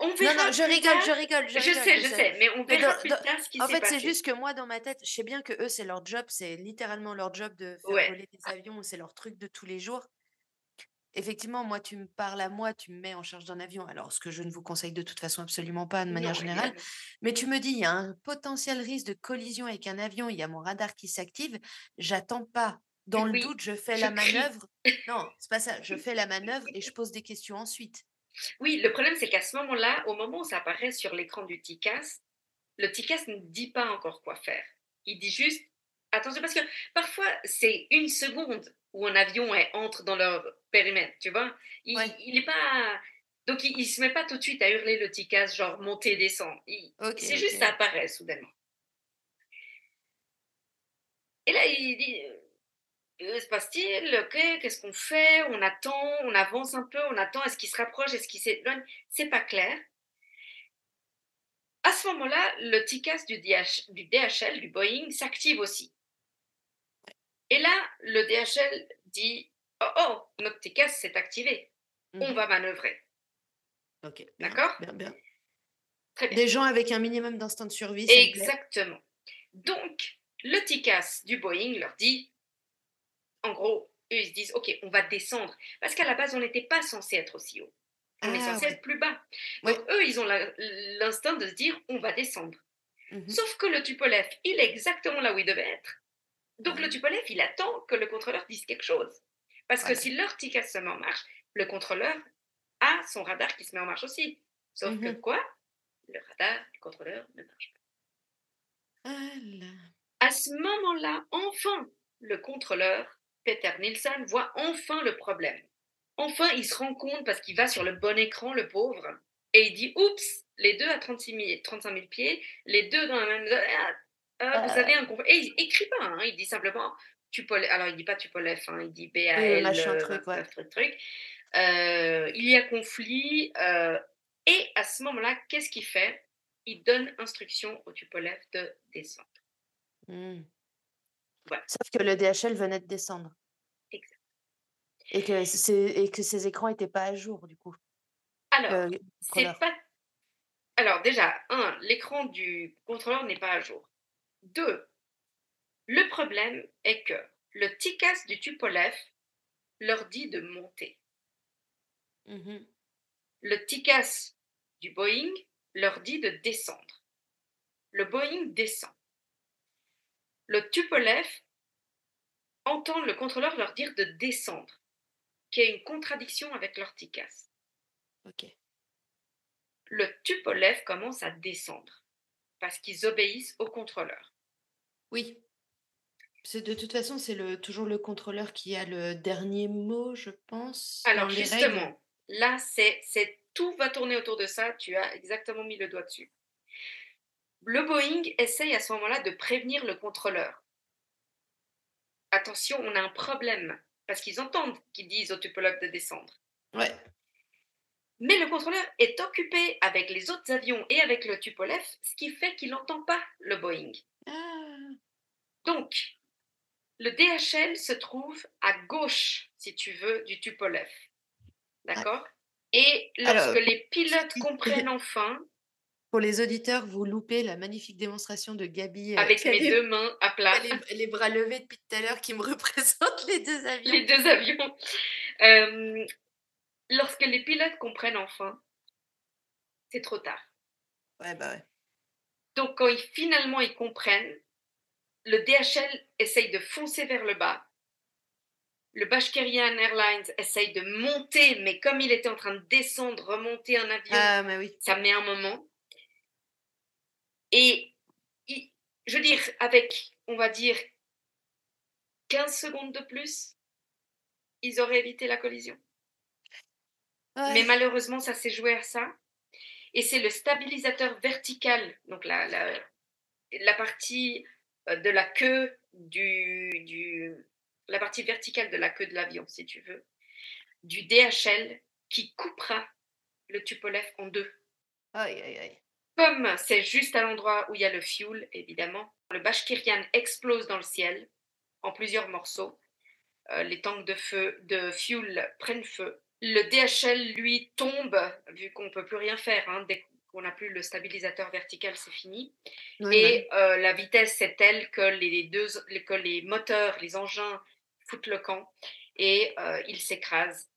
on non, verra. non, je plus rigole, je rigole. Je, Je sais, je sais, mais on verra dans- plus dans- tard ce qui En fait, c'est juste que moi, dans ma tête, je sais bien que eux, c'est leur job, c'est littéralement leur job de faire Ouais. voler des avions, c'est leur truc de tous les jours. Effectivement, moi, tu me parles à moi, tu me mets en charge d'un avion. Alors, ce que je ne vous conseille de toute façon absolument pas de manière Non, générale. Mais tu me dis, il y a un potentiel risque de collision avec un avion, il y a mon radar qui s'active. J'attends pas. Dans le doute, je fais je la crie. manœuvre. Non, c'est pas ça. Je <laughs> fais la manœuvre et je pose des questions ensuite. Oui, le problème, c'est qu'à ce moment-là, au moment où ça apparaît sur l'écran du TICAS, le TICAS ne dit pas encore quoi faire. Il dit juste attention, parce que parfois, c'est une seconde où un avion est, entre dans leur périmètre, tu vois? Il Ouais. n'est pas. Donc, il ne se met pas tout de suite à hurler le TICAS, genre monter, descendre. Il- Ok, c'est juste ça apparaît soudainement. Et là, il dit Que se passe-t-il? Qu'est-ce qu'on fait? On attend, on avance un peu, on attend. Est-ce qu'il se rapproche Est-ce qu'il s'éloigne? C'est pas clair. À ce moment-là, le TICAS du, DH du DHL, du Boeing, s'active aussi. Et là, le DHL dit Oh, oh, notre TICAS s'est activé. On Mhm. va manœuvrer. Ok. D'accord Bien, bien. Très bien. Des gens avec un minimum d'instinct de survie. Exactement. Donc, le TICAS du Boeing leur dit, en gros, eux, ils se disent, OK, on va descendre. Parce qu'à la base, on n'était pas censé être aussi haut. On est Ah, censé ouais. être plus bas. Ouais. Donc, eux, ils ont l'instinct de se dire, on va descendre. Mhm. Sauf que le Tupolev, il est exactement là où il devait être. Donc, le. Tupolev, il attend que le contrôleur dise quelque chose. Parce que si leur TICAS se met en marche, le contrôleur a son radar qui se met en marche aussi. Sauf que Mhm. quoi? Le radar du contrôleur ne marche pas. Là. À ce moment-là, enfin, le contrôleur, Peter Nielsen, voit enfin le problème. Enfin, il se rend compte parce qu'il va sur le bon écran, le pauvre, et il dit Oups, les deux à 36 000 35 000 pieds, les deux dans la même zone. ah, ah, vous Euh. avez un conflit. Et il écrit pas, hein, il dit simplement. Alors, il dit pas Tupolev, hein, il dit BAL, machin euh, truc, ouais. 29 truc, truc. Euh, il y a conflit. euh, et à ce moment-là, qu'est-ce qu'il fait? Il donne instruction au Tupolev de descendre. Voilà. Sauf que le DHL venait de descendre. Exact. Et que, et que ces écrans n'étaient pas à jour, du coup. Alors, c'est pas. Alors, déjà, un, l'écran du contrôleur n'est pas à jour. Deux, le problème est que le TICAS du Tupolev leur dit de monter. Mhm. Le TICAS du Boeing leur dit de descendre. Le Boeing descend. Le Tupolev entend le contrôleur leur dire de descendre, qui est une contradiction avec leur TICAS. Ok. Le Tupolev commence à descendre parce qu'ils obéissent au contrôleur. Oui. C'est de toute façon, c'est le, toujours le contrôleur qui a le dernier mot, je pense. Alors justement, là, c'est, c'est tout va tourner autour de ça. Tu as exactement mis le doigt dessus. Le Boeing essaye à ce moment-là de prévenir le contrôleur. Attention, on a un problème parce qu'ils entendent qu'ils disent au Tupolev de descendre. Ouais. Mais le contrôleur est occupé avec les autres avions et avec le Tupolev, ce qui fait qu'il n'entend pas le Boeing. Ah. Donc, le DHL se trouve à gauche, si tu veux, du Tupolev. D'accord? Et lorsque Alors, les pilotes comprennent enfin, Pour les auditeurs, vous loupez la magnifique démonstration de Gabi. euh, avec mes les- deux mains à plat, les, les bras levés depuis tout à l'heure qui me <laughs> représentent les deux avions. les deux avions, euh, lorsque les pilotes comprennent enfin, c'est trop tard. Ouais, bah ouais. Donc, quand ils, finalement ils comprennent, le DHL essaye de foncer vers le bas. Le Bashkirian Airlines essaye de monter, mais comme il était en train de descendre, remonter un avion, Ah, mais oui. ça met un moment. Et je veux dire, avec, on va dire, 15 secondes de plus, ils auraient évité la collision. Ouais. Mais malheureusement, ça s'est joué à ça. Et c'est le stabilisateur vertical, donc la, la, la partie euh, de la queue du, du. La partie verticale de la queue de l'avion, si tu veux, du DHL qui coupera le Tupolev en deux. Aïe, aïe, aïe. Comme c'est juste à l'endroit où il y a le fuel, évidemment, le Bashkirian explose dans le ciel en plusieurs morceaux. Euh, les tanks de feu, de fuel prennent feu. Le DHL, lui, tombe, vu qu'on ne peut plus rien faire. hein, dès qu'on n'a plus le stabilisateur vertical, c'est fini. Et euh, la vitesse est telle que les, deux, que les moteurs, les engins foutent le camp et euh, ils s'écrasent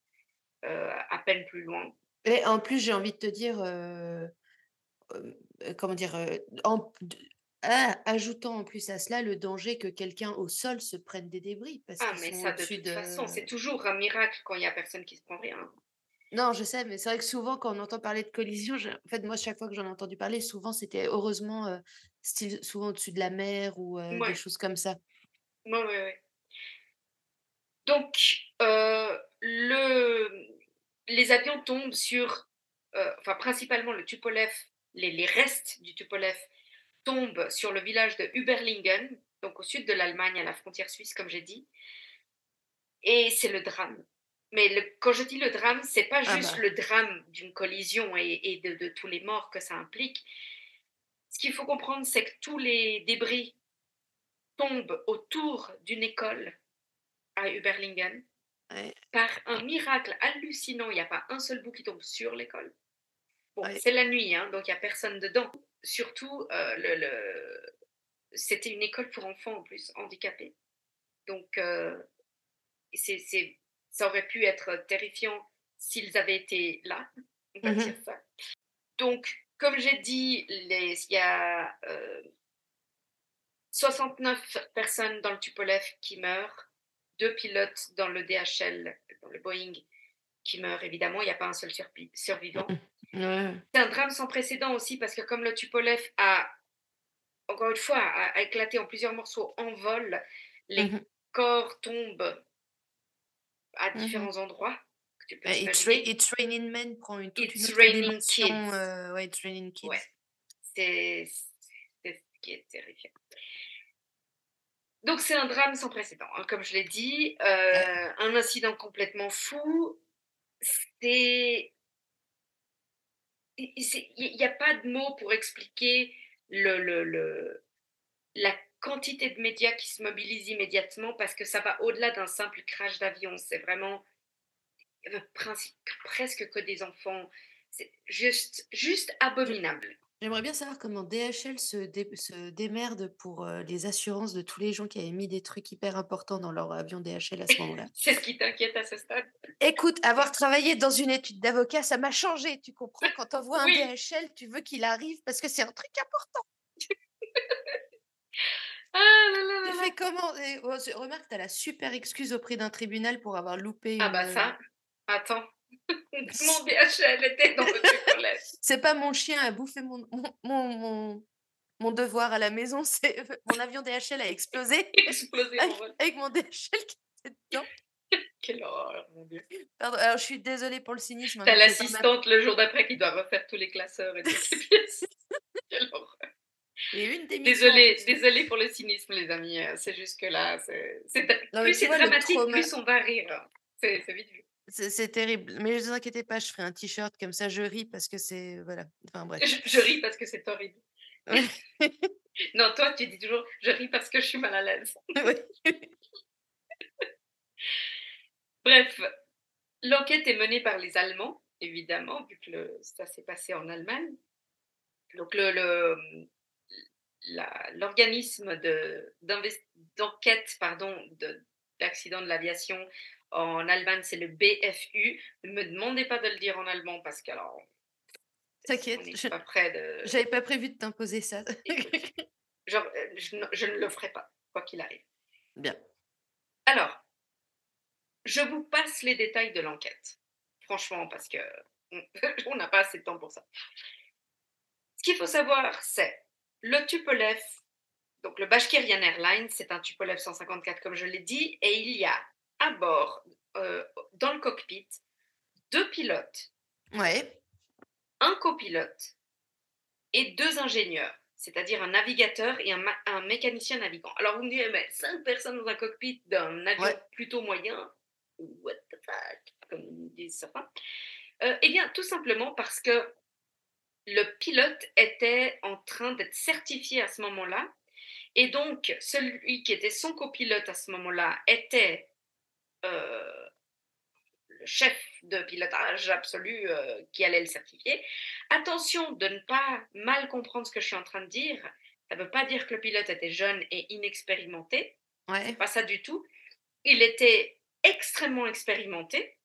euh, à peine plus loin. Et en plus, j'ai envie de te dire, euh, euh, comment dire, en, ah, ajoutant en plus à cela le danger que quelqu'un au sol se prenne des débris. Parce Ah, mais ça, de toute façon, c'est toujours un miracle quand il n'y a personne qui se prend rien. Non, je sais, mais c'est vrai que souvent, quand on entend parler de collision, j'ai- en fait, moi, chaque fois que j'en ai entendu parler, souvent, c'était heureusement euh, style, souvent au-dessus de la mer ou euh, Ouais. des choses comme ça. Ouais, ouais, ouais. Donc, euh, le, les avions tombent sur, enfin, principalement le Tupolev, les, les restes du Tupolev tombent sur le village de Überlingen, donc au sud de l'Allemagne, à la frontière suisse, comme j'ai dit. Et c'est le drame. Mais le- quand je dis le drame, c'est pas Ah juste bah. le drame d'une collision et, et de, de tous les morts que ça implique. Ce qu'il faut comprendre, c'est que tous les débris tombent autour d'une école à Überlingen. Ouais. Par un miracle hallucinant, il n'y a pas un seul bout qui tombe sur l'école. Bon, Ouais. c'est la nuit, hein, donc il n'y a personne dedans. Surtout, euh, le, le- c'était une école pour enfants en plus, handicapés. Donc, euh, c'est, ça aurait pu être terrifiant s'ils avaient été là, on va dire ça. Donc, comme j'ai dit, les- il y a euh, 69 personnes dans le Tupolev qui meurent, deux pilotes dans le DHL, dans le Boeing, qui meurent évidemment, il n'y a pas un seul survivant. Ouais. C'est un drame sans précédent aussi parce que comme le Tupolev a encore une fois, a, a éclaté en plusieurs morceaux en vol. Les Mmh corps tombent à Mmh différents endroits. que tu peux Bah, It's, imaginer. Ra- It's Raining Men prend une, toute une It's Raining. Kids. euh, ouais, It's Raining Kids. Ouais. C'est c'est ce qui est terrifiant. Donc c'est un drame sans précédent, hein, comme je l'ai dit, euh, un incident complètement fou. C'est il n'y a pas de mots pour expliquer la quantité de médias qui se mobilisent immédiatement parce que ça va au-delà d'un simple crash d'avion. C'est vraiment euh, presque que des enfants. C'est juste, juste abominable. J'aimerais bien savoir comment DHL se, dé- se démerde pour euh, les assurances de tous les gens qui avaient mis des trucs hyper importants dans leur avion DHL à ce moment-là. <laughs> C'est ce qui t'inquiète à ce stade? Écoute, avoir travaillé dans une étude d'avocat, ça m'a changé, tu comprends? Quand on voit un. DHL, tu veux qu'il arrive parce que c'est un truc important. <laughs> Ah là là là Tu là. fais comment? Oh, Remarque, tu as la super excuse auprès d'un tribunal pour avoir loupé Ah bah ça, attends. Mon DHL était dans le <laughs> chocolat. C'est pas mon chien a bouffé mon, mon, mon, mon- mon devoir à la maison, <laughs> c'est mon avion DHL a explosé <laughs> Explosé avec, mon vol. avec mon DHL qui était dedans. Quelle horreur, mon Dieu. Pardon, alors je suis désolée pour le cynisme. T'as l'assistante le jour d'après qui doit refaire tous les classeurs et toutes les pièces. Quelle horreur. Et une des missions, Désolée, désolée pour le cynisme, les amis. euh, C'est jusque là. C'est, plus c'est le dramatique, plus on va rire. c'est vite vu. C'est terrible. Mais ne vous inquiétez pas, je ferai un t-shirt comme ça, je ris parce que c'est. Voilà. Enfin bref. Je, <laughs> je ris parce que c'est horrible. <laughs> Non, toi, tu dis toujours je ris parce que je suis mal à l'aise. <laughs> Bref, l'enquête est menée par les Allemands, évidemment, vu que le- ça s'est passé en Allemagne. Donc, le, le- la- l'organisme de- d'enquête de- d'accident de l'aviation en Allemagne, c'est le BFU. Ne me demandez pas de le dire en allemand parce que alors, T'inquiète, je- pas près de. J'avais pas prévu de t'imposer ça. Genre, euh, je, ne- je ne le ferai pas, quoi qu'il arrive. Bien. Alors, je vous passe les détails de l'enquête. Franchement, parce que on <laughs> n'a pas assez de temps pour ça. Ce qu'il faut savoir, c'est le Tupolev, donc le Bashkirian Airlines, c'est un Tupolev 154, comme je l'ai dit, et il y a à bord, euh, dans le cockpit, deux pilotes, Ouais. un copilote et deux ingénieurs, c'est-à-dire un navigateur et un, mécanicien navigant. Alors vous me direz, mais cinq personnes dans un cockpit d'un avion Ouais. plutôt moyen, what the fuck, comme disent certains. Euh, eh bien, tout simplement parce que le pilote était en train d'être certifié à ce moment-là, et donc celui qui était son copilote à ce moment-là était euh, le chef de pilotage absolu euh, qui allait le certifier. Attention de ne pas mal comprendre ce que je suis en train de dire. Ça ne veut pas dire que le pilote était jeune et inexpérimenté. Ouais. Pas ça du tout. Il était extrêmement expérimenté,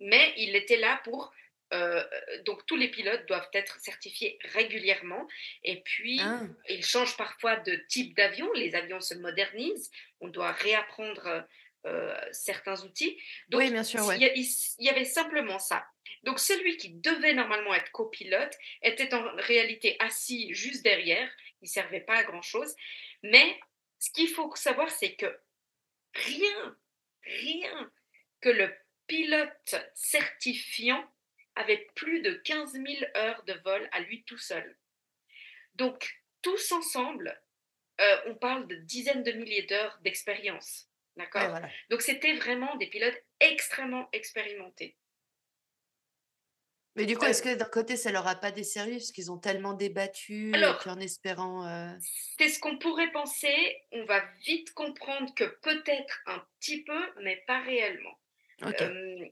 mais il était là pour. euh, donc tous les pilotes doivent être certifiés régulièrement et puis Ah. ils changent parfois de type d'avion, les avions se modernisent, on doit réapprendre euh, certains outils. Donc, Oui, bien sûr, ouais. il y a- il il y avait simplement ça. Donc celui qui devait normalement être copilote était en réalité assis juste derrière, il servait pas à grand-chose. Mais ce qu'il faut savoir, c'est que rien, rien que le pilote certifiant avait plus de 15 000 heures de vol à lui tout seul. Donc, tous ensemble, euh, on parle de dizaines de milliers d'heures d'expérience. D'accord Ouais, voilà. Donc, c'était vraiment des pilotes extrêmement expérimentés. Mais du coup, est-ce que d'un côté, ça leur a pas desservi parce qu'ils ont tellement débattu Alors- en espérant. euh, C'est ce qu'on pourrait penser. On va vite comprendre que peut-être un petit peu, mais pas réellement. Ok. Euh,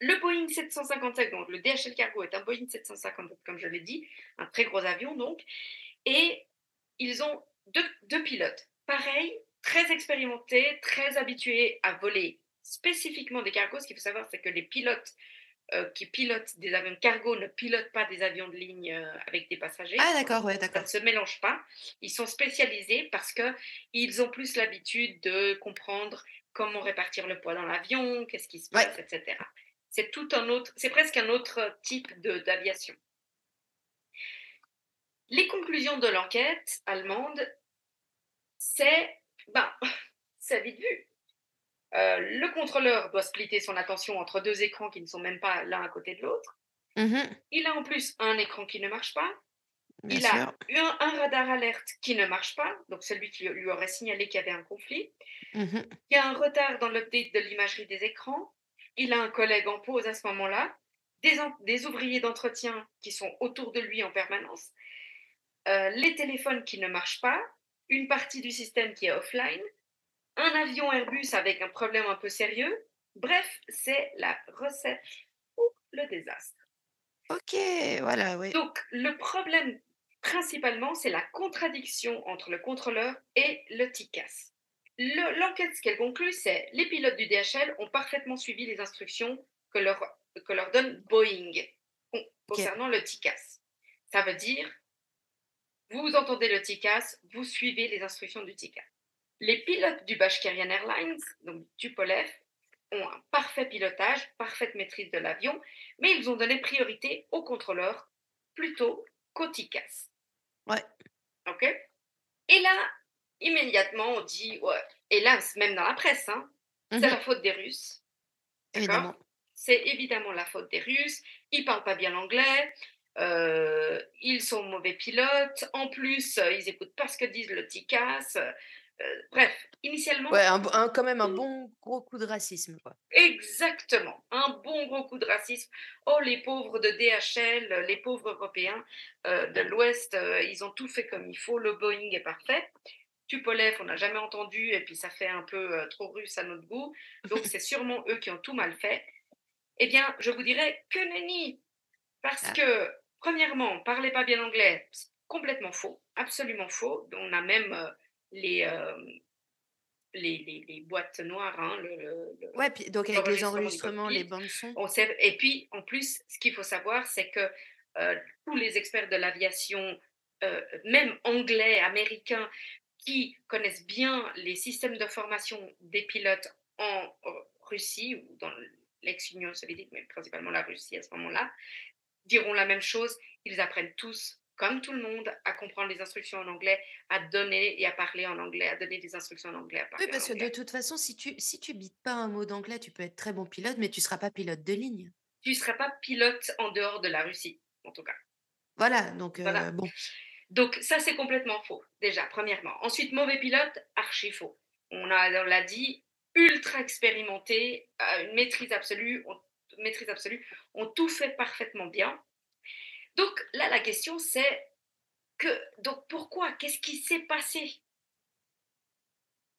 le Boeing 757, donc le DHL Cargo est un Boeing 757, comme je l'ai dit, un très gros avion donc, et ils ont deux, deux pilotes, pareil, très expérimentés, très habitués à voler spécifiquement des cargos. Ce qu'il faut savoir, c'est que les pilotes euh, qui pilotent des avions de cargo ne pilotent pas des avions de ligne euh, avec des passagers. Ah, d'accord, ouais, Ça d'accord. ne se mélange pas. Ils sont spécialisés parce que ils ont plus l'habitude de comprendre comment répartir le poids dans l'avion, qu'est-ce qui se Ouais. passe, etc. C'est tout un autre, c'est presque un autre type de d'aviation. Les conclusions de l'enquête allemande, c'est, <laughs> ben, c'est vite vu. Euh, le contrôleur doit splitter son attention entre deux écrans qui ne sont même pas l'un à côté de l'autre. Mmh Il a en plus un écran qui ne marche pas. Bien il sûr. a un, un radar alerte qui ne marche pas, donc celui qui lui aurait signalé qu'il y avait un conflit. Mmh Il y a un retard dans l'update de l'imagerie des écrans. Il a un collègue en pause à ce moment-là. Des, en- des ouvriers d'entretien qui sont autour de lui en permanence. Euh, les téléphones qui ne marchent pas. Une partie du système qui est offline. Un avion Airbus avec un problème un peu sérieux. Bref, c'est la recette pour le désastre. Ok, voilà, oui. Donc, le problème principalement, c'est la contradiction entre le contrôleur et le TICAS. Le- L'enquête, ce qu'elle conclut, c'est les pilotes du DHL ont parfaitement suivi les instructions que leur, que leur donne Boeing con- concernant le TICAS. Ça veut dire, vous entendez le TICAS, vous suivez les instructions du TICAS. Les pilotes du Bashkirian Airlines, donc Tupolev, ont un parfait pilotage, parfaite maîtrise de l'avion, mais ils ont donné priorité au contrôleur plutôt qu'au TICAS. Ouais. OK Et là, immédiatement, on dit, ouais, et là, même dans la presse, hein, c'est Mhm, la faute des Russes. Évidemment. C'est évidemment la faute des Russes. Ils parlent pas bien l'anglais. Euh, ils sont mauvais pilotes. En plus, euh, ils écoutent pas ce que disent le TICAS. euh, bref, initialement, Ouais, un, quand même un bon gros coup de racisme, quoi. Exactement, un bon gros coup de racisme. Oh, les pauvres de DHL, les pauvres Européens euh, de l'Ouest, euh, ils ont tout fait comme il faut, le Boeing est parfait. Tupolev, on n'a jamais entendu, et puis ça fait un peu trop russe à notre goût, donc <laughs> c'est sûrement eux qui ont tout mal fait. Eh bien, je vous dirais que nenni, parce Ah. que, premièrement, parlez pas bien anglais, c'est complètement faux, absolument faux. On a même euh, les, euh, les, les, les boîtes noires, hein, le- le- le, Ouais, puis donc avec les enregistrements, les bandes son. on sait- et puis, en plus, ce qu'il faut savoir, c'est que euh, tous les experts de l'aviation, même anglais, américains, qui connaissent bien les systèmes de formation des pilotes en Russie ou dans l'ex-Union soviétique, mais principalement la Russie à ce moment-là, diront la même chose. Ils apprennent tous, comme tout le monde, à comprendre les instructions en anglais, à donner et à parler en anglais, à donner des instructions en anglais, à parler Oui, parce que de toute façon, si tu si tu bites pas un mot d'anglais, tu peux être très bon pilote, mais tu seras pas pilote de ligne. Tu ne seras pas pilote en dehors de la Russie, en tout cas. Voilà, donc Voilà. euh, bon. Donc ça, c'est complètement faux, déjà, premièrement. Ensuite, mauvais pilote, archi faux. On l'a dit, ultra expérimenté, euh, une maîtrise absolue, on, maîtrise absolue, ont tout fait parfaitement bien. Donc là, la question, c'est que, donc pourquoi? Qu'est-ce qui s'est passé?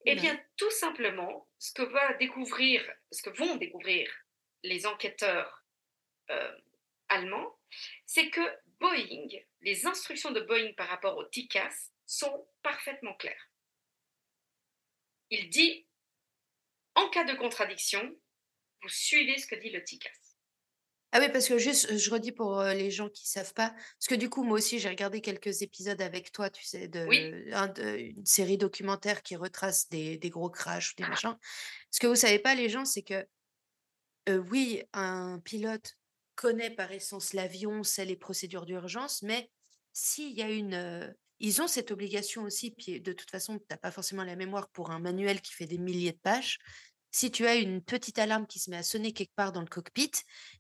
Eh Ouais. bien, tout simplement, ce que va découvrir, ce que vont découvrir les enquêteurs euh, allemands, c'est que Boeing, les instructions de Boeing par rapport au TICAS sont parfaitement claires. Il dit, en cas de contradiction, vous suivez ce que dit le TICAS. Ah oui, parce que juste, je redis pour euh, les gens qui savent pas, parce que du coup, moi aussi, j'ai regardé quelques épisodes avec toi, tu sais, de, Oui. un de- une série documentaire qui retrace des, des gros crashs, des machins. Ce que vous savez pas, les gens, c'est que euh, oui, un pilote connaît par essence l'avion, sait les procédures d'urgence, mais s'il y a une... euh, ils ont cette obligation aussi, puis de toute façon, tu n'as pas forcément la mémoire pour un manuel qui fait des milliers de pages. Si tu as une petite alarme qui se met à sonner quelque part dans le cockpit,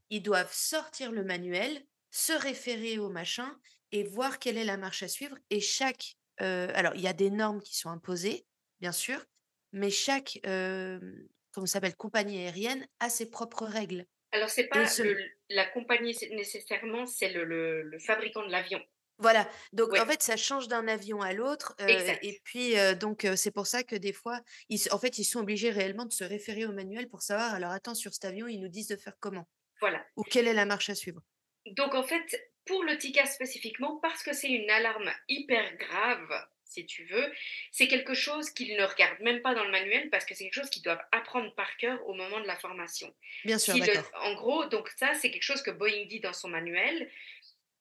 ils doivent sortir le manuel, se référer au machin et voir quelle est la marche à suivre. Et chaque... euh, alors, il y a des normes qui sont imposées, bien sûr, mais chaque... euh, comment s'appelle, compagnie aérienne a ses propres règles. Alors, c'est pas ce- le- la compagnie nécessairement, c'est le, le- le fabricant de l'avion. Voilà, donc en fait, ça change d'un avion à l'autre. euh, et puis, euh, donc, euh, c'est pour ça que des fois, ils, en fait, ils sont obligés réellement de se référer au manuel pour savoir, alors attends, sur cet avion, ils nous disent de faire comment Voilà. Ou quelle est la marche à suivre Donc en fait, pour le TICAS spécifiquement, parce que c'est une alarme hyper grave, si tu veux, c'est quelque chose qu'ils ne regardent même pas dans le manuel parce que c'est quelque chose qu'ils doivent apprendre par cœur au moment de la formation. Bien sûr, d'accord. en gros, donc ça, c'est quelque chose que Boeing dit dans son manuel,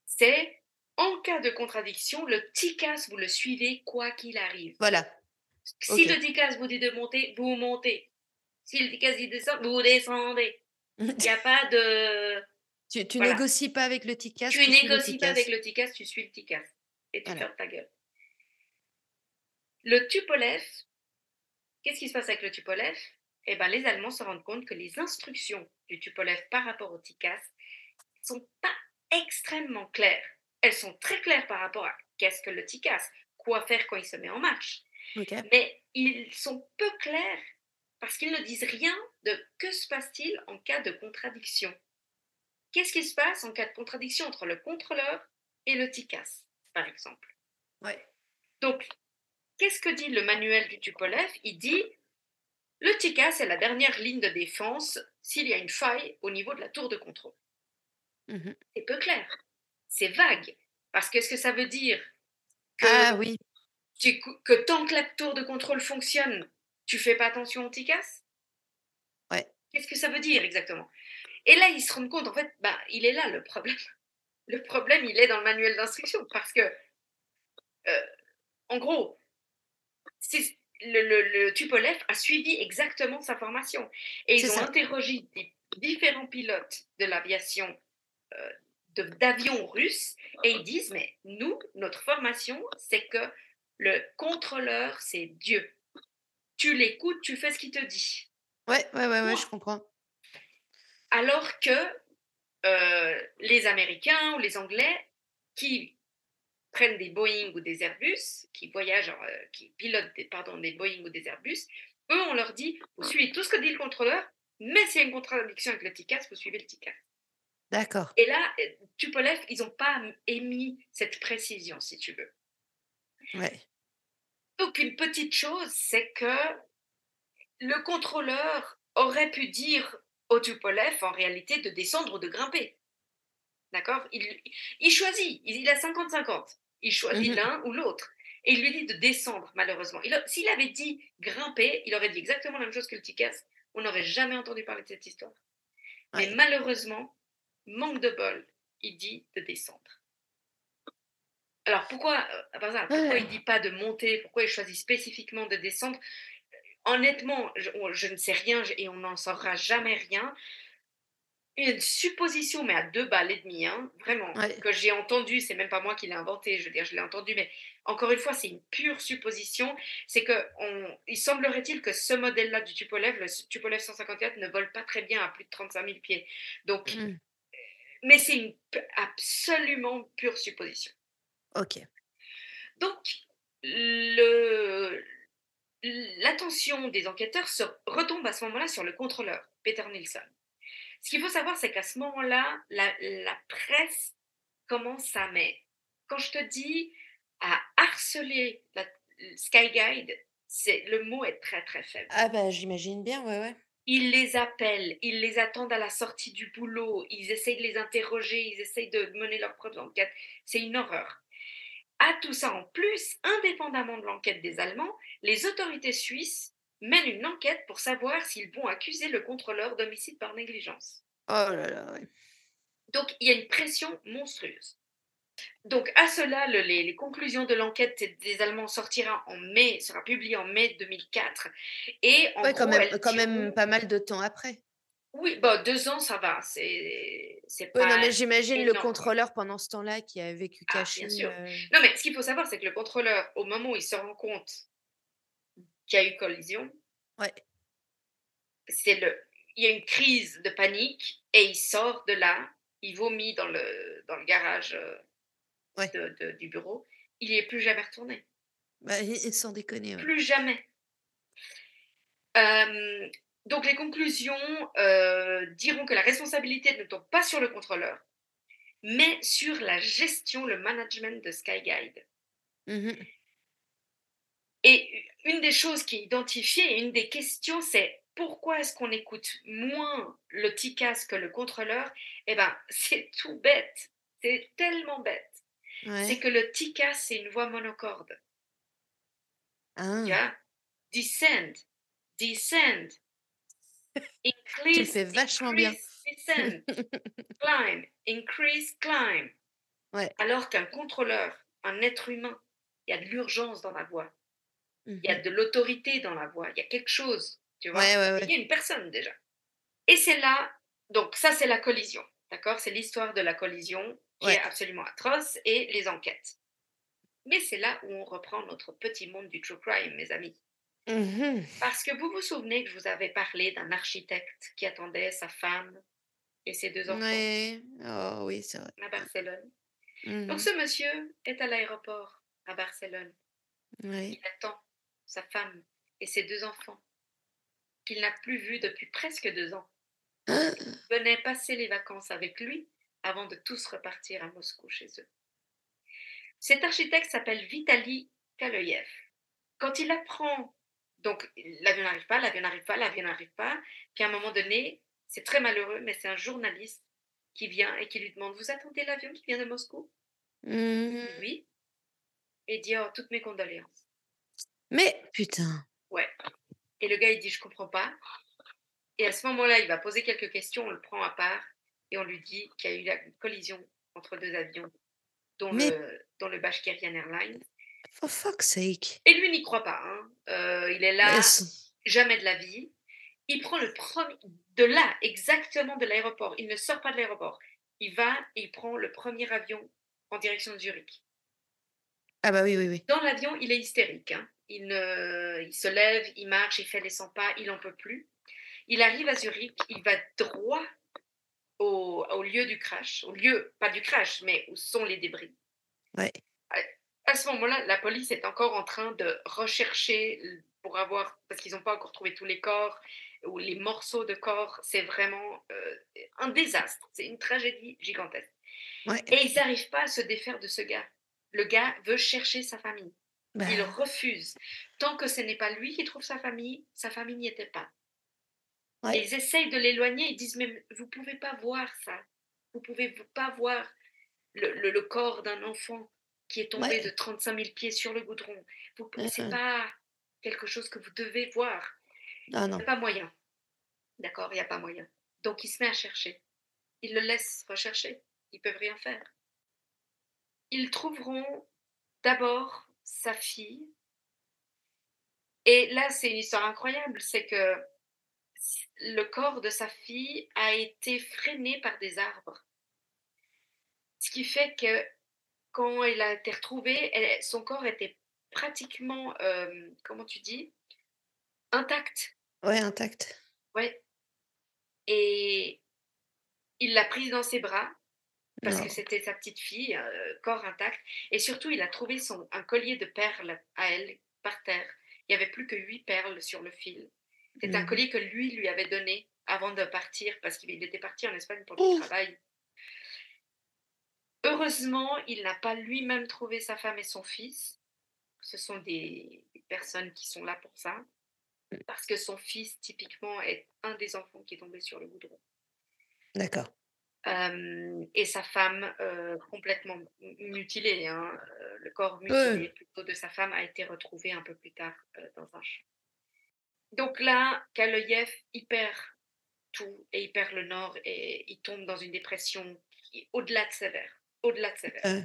c'est en cas de contradiction, le TICAS, vous le suivez quoi qu'il arrive. Voilà, Si le TICAS vous dit de monter, vous montez. Si le TICAS dit de descendre, vous descendez. <laughs> Il n'y a pas de... tu, tu Voilà. négocies pas avec le TICAS, tu tu négocies pas avec le TICAS, tu suis le TICAS. et tu Voilà. fermes ta gueule. Le Tupolev, qu'est-ce qui se passe avec le Tupolev? Eh ben, les Allemands se rendent compte que les instructions du Tupolev par rapport au TICAS sont pas extrêmement claires. Elles sont très claires par rapport à qu'est-ce que le TICAS, quoi faire quand il se met en marche. Mais ils sont peu clairs parce qu'ils ne disent rien de que se passe-t-il en cas de contradiction. Qu'est-ce qui se passe en cas de contradiction entre le contrôleur et le TICAS, par exemple? Ouais. Donc, qu'est-ce que dit le manuel du Tupolev? Il dit le TICAS est la dernière ligne de défense s'il y a une faille au niveau de la tour de contrôle. Mhm. C'est peu clair, c'est vague. Parce que ce que ça veut dire que, Ah oui. tu- que tant que la tour de contrôle fonctionne, tu fais pas attention au TICAS Ouais. Qu'est-ce que ça veut dire exactement? Et là, ils se rendent compte, en fait, bah, il est là le problème. <laughs> Le problème, il est dans le manuel d'instruction. Parce que, euh, en gros, c'est- le, le, le Tupolev a suivi exactement sa formation. Et ils ont ça. interrogé des différents pilotes de l'aviation, euh, d'avions russes, et ils disent, mais nous, notre formation, c'est que le contrôleur, c'est Dieu. Tu l'écoutes, tu fais ce qu'il te dit. Ouais, ouais, ouais, ouais, je comprends. Alors que euh, les Américains ou les Anglais qui prennent des Boeing ou des Airbus, qui voyagent, en, euh, qui pilotent des, pardon, des Boeing ou des Airbus, eux, on leur dit, vous suivez tout ce que dit le contrôleur, mais s'il y a une contradiction avec le TICAS, vous suivez le TICAS. D'accord. Et là, euh, Tupolev, ils n'ont pas émis cette précision, si tu veux. Ouais. Donc, une petite chose, c'est que le contrôleur aurait pu dire au Tupolev, en réalité, de descendre ou de grimper. D'accord? Il, il choisit, il, il a 50-50. Il choisit Mhm. l'un ou l'autre. Et il lui dit de descendre, malheureusement. S'il avait dit grimper, il aurait dit exactement la même chose que le Tikas. On n'aurait jamais entendu parler de cette histoire. Mais malheureusement, manque de bol, il dit de descendre. Alors pourquoi, euh, par exemple, pourquoi Ouais. il dit pas de monter? Pourquoi il choisit spécifiquement de descendre? Honnêtement, je, ne sais rien et on n'en saura jamais rien. Une supposition, mais à deux balles et demie, hein, vraiment, Ouais. que j'ai entendue, c'est même pas moi qui l'ai inventé, je veux dire, je l'ai entendu, mais encore une fois, c'est une pure supposition. C'est que on, il semblerait-il que ce modèle-là du Tupolev, le Tupolev 154, ne vole pas très bien à plus de 35 000 pieds. Donc, Mm. Mais c'est une absolument pure supposition. Ok. Donc, l'attention des enquêteurs se retombe à ce moment-là sur le contrôleur, Peter Nilsson. Ce qu'il faut savoir, c'est qu'à ce moment-là, la, la presse commence à, mais quand je te dis à harceler la Sky Guide, c'est le mot est très très faible. Ah bah j'imagine bien, ouais, ouais. Ils les appellent, ils les attendent à la sortie du boulot, ils essayent de les interroger, ils essayent de mener leur propre enquête. C'est une horreur. À tout ça en plus, indépendamment de l'enquête des Allemands, les autorités suisses mènent une enquête pour savoir s'ils vont accuser le contrôleur d'homicide par négligence. Oh là là. Donc il y a une pression monstrueuse. Donc à cela, le- les, les conclusions de l'enquête des Allemands sortira en mai, sera publiée en mai 2004. Et en Ouais, quand même, pas mal de temps après. Oui, bah, deux ans, ça va. C'est c'est Oui, pas. non, mais j'imagine le contrôleur pendant ce temps-là qui a vécu Ah, caché. bien sûr. euh, Non, mais ce qu'il faut savoir, c'est que le contrôleur, au moment où il se rend compte qu'il y a eu collision, Ouais. c'est le, il y a une crise de panique et il sort de là, il vomit dans le, dans le garage euh, Ouais. de- de- du bureau. Il n'y est plus jamais retourné. Bah, et- et sans déconner, ouais. Plus jamais. Euh, donc les conclusions euh, diront que la responsabilité ne tombe pas sur le contrôleur, mais sur la gestion, le management de Skyguide. Mhm. Et une des choses qui est identifiée, une des questions, c'est pourquoi est-ce qu'on écoute moins le TICAS que le contrôleur? Eh bien, c'est tout bête. C'est tellement bête. C'est que le TICAS, c'est une voix monocorde. Ah, vois? Descend, descend. <laughs> tu Increase, fais vachement bien. increase, descend. <laughs> climb, increase, climb. Ouais. Alors qu'un contrôleur, un être humain, il y a de l'urgence dans la voix. Mhm. il y a de l'autorité dans la voix, il y a quelque chose, tu vois? Ouais, ouais, ouais. Il y a une personne déjà. Et c'est là, donc ça c'est la collision, d'accord? C'est l'histoire de la collision qui Ouais. est absolument atroce et les enquêtes. Mais c'est là où on reprend notre petit monde du true crime, mes amis. Mmh Parce que vous vous souvenez que je vous avais parlé d'un architecte qui attendait sa femme et ses deux enfants Ouais. Oh oui, c'est vrai. à Barcelone. Mmh Donc ce monsieur est à l'aéroport à Barcelone. Oui. Il attend sa femme et ses deux enfants qu'il n'a plus vus depuis presque deux ans. <gasps> Venait passer les vacances avec lui avant de tous repartir à Moscou chez eux. Cet architecte s'appelle Vitali Kaloyev. Quand il apprend, donc l'avion n'arrive pas, l'avion n'arrive pas, l'avion n'arrive pas, puis à un moment donné, c'est très malheureux, mais c'est un journaliste qui vient et qui lui demande Vous attendez l'avion qui vient de Moscou? Mmh Oui. Et il dit Oh, toutes mes condoléances. Mais putain. Ouais. Et le gars, il dit Je comprends pas. Et à ce moment-là, il va poser quelques questions, on le prend à part et on lui dit qu'il y a eu la- collision entre deux avions, dont, Mais- le, dont le Bashkirian Airlines. For fuck's sake. Et lui n'y croit pas. hein. Euh, il est là, jamais de la vie. Il prend le premier, de là, exactement de l'aéroport. Il ne sort pas de l'aéroport. Il va et il prend le premier avion en direction de Zurich. Ah bah oui, oui, oui. Dans l'avion, il est hystérique. hein. Il, ne, il se lève, il marche, il fait les 100 pas, il n'en peut plus. Il arrive à Zurich, il va droit au, au lieu du crash, au lieu, pas du crash, mais où sont les débris. Ouais. À ce moment-là, la police est encore en train de rechercher pour avoir, parce qu'ils n'ont pas encore trouvé tous les corps ou les morceaux de corps. C'est vraiment euh, un désastre. C'est une tragédie gigantesque. Ouais. Et ils n'arrivent pas à se défaire de ce gars. Le gars veut chercher sa famille. Bah, Il refuse. Tant que ce n'est pas lui qui trouve sa famille, sa famille n'y était pas. Ouais. Ils essayent de l'éloigner. Ils disent, mais vous ne pouvez pas voir ça. Vous ne pouvez pas voir le, le- le corps d'un enfant qui est tombé Ouais. de 35 000 pieds sur le goudron. Vous- Mhm. C'est pas quelque chose que vous devez voir. Ah non. Il n'y a pas moyen. D'accord, il n'y a pas moyen. Donc il se met à chercher. Ils le laissent rechercher. Ils peuvent rien faire. Ils trouveront d'abord sa fille. Et là, c'est une histoire incroyable. C'est que le corps de sa fille a été freiné par des arbres. Ce qui fait que quand elle a été retrouvée, elle- son corps était pratiquement, euh, comment tu dis, intact. Ouais, intact. Ouais. Et il l'a prise dans ses bras parce Non. que c'était sa petite fille, euh, corps intact. Et surtout, il a trouvé son, un collier de perles à elle par terre. Il n'y avait plus que huit perles sur le fil. C'est un Mhm. collier que lui lui avait donné avant de partir parce qu'il était parti en Espagne pour du Ouf. travail. Heureusement, il n'a pas lui-même trouvé sa femme et son fils. Ce sont des personnes qui sont là pour ça. Parce que son fils, typiquement, est un des enfants qui est tombé sur le goudron. D'accord. Euh, et sa femme, euh, complètement mutilée, hein, euh, le corps mutilé plutôt de sa femme a été retrouvé un peu plus tard dans un champ. Donc là, Kaloyev, il perd tout et il perd le nord et il tombe dans une dépression qui au-delà de sévère. Au-delà de sévère. Euh,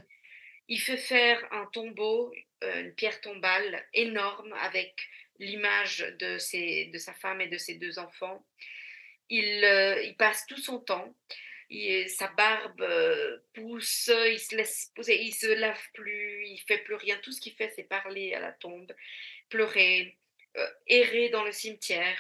Il fait faire un tombeau, euh, une pierre tombale énorme avec l'image de, ses- de sa femme et de ses deux enfants. Il, euh, il passe tout son temps. Il- sa barbe euh, pousse, il se laisse pousser, il se lave plus, il fait plus rien. Tout ce qu'il fait, c'est parler à la tombe, pleurer, errer dans le cimetière.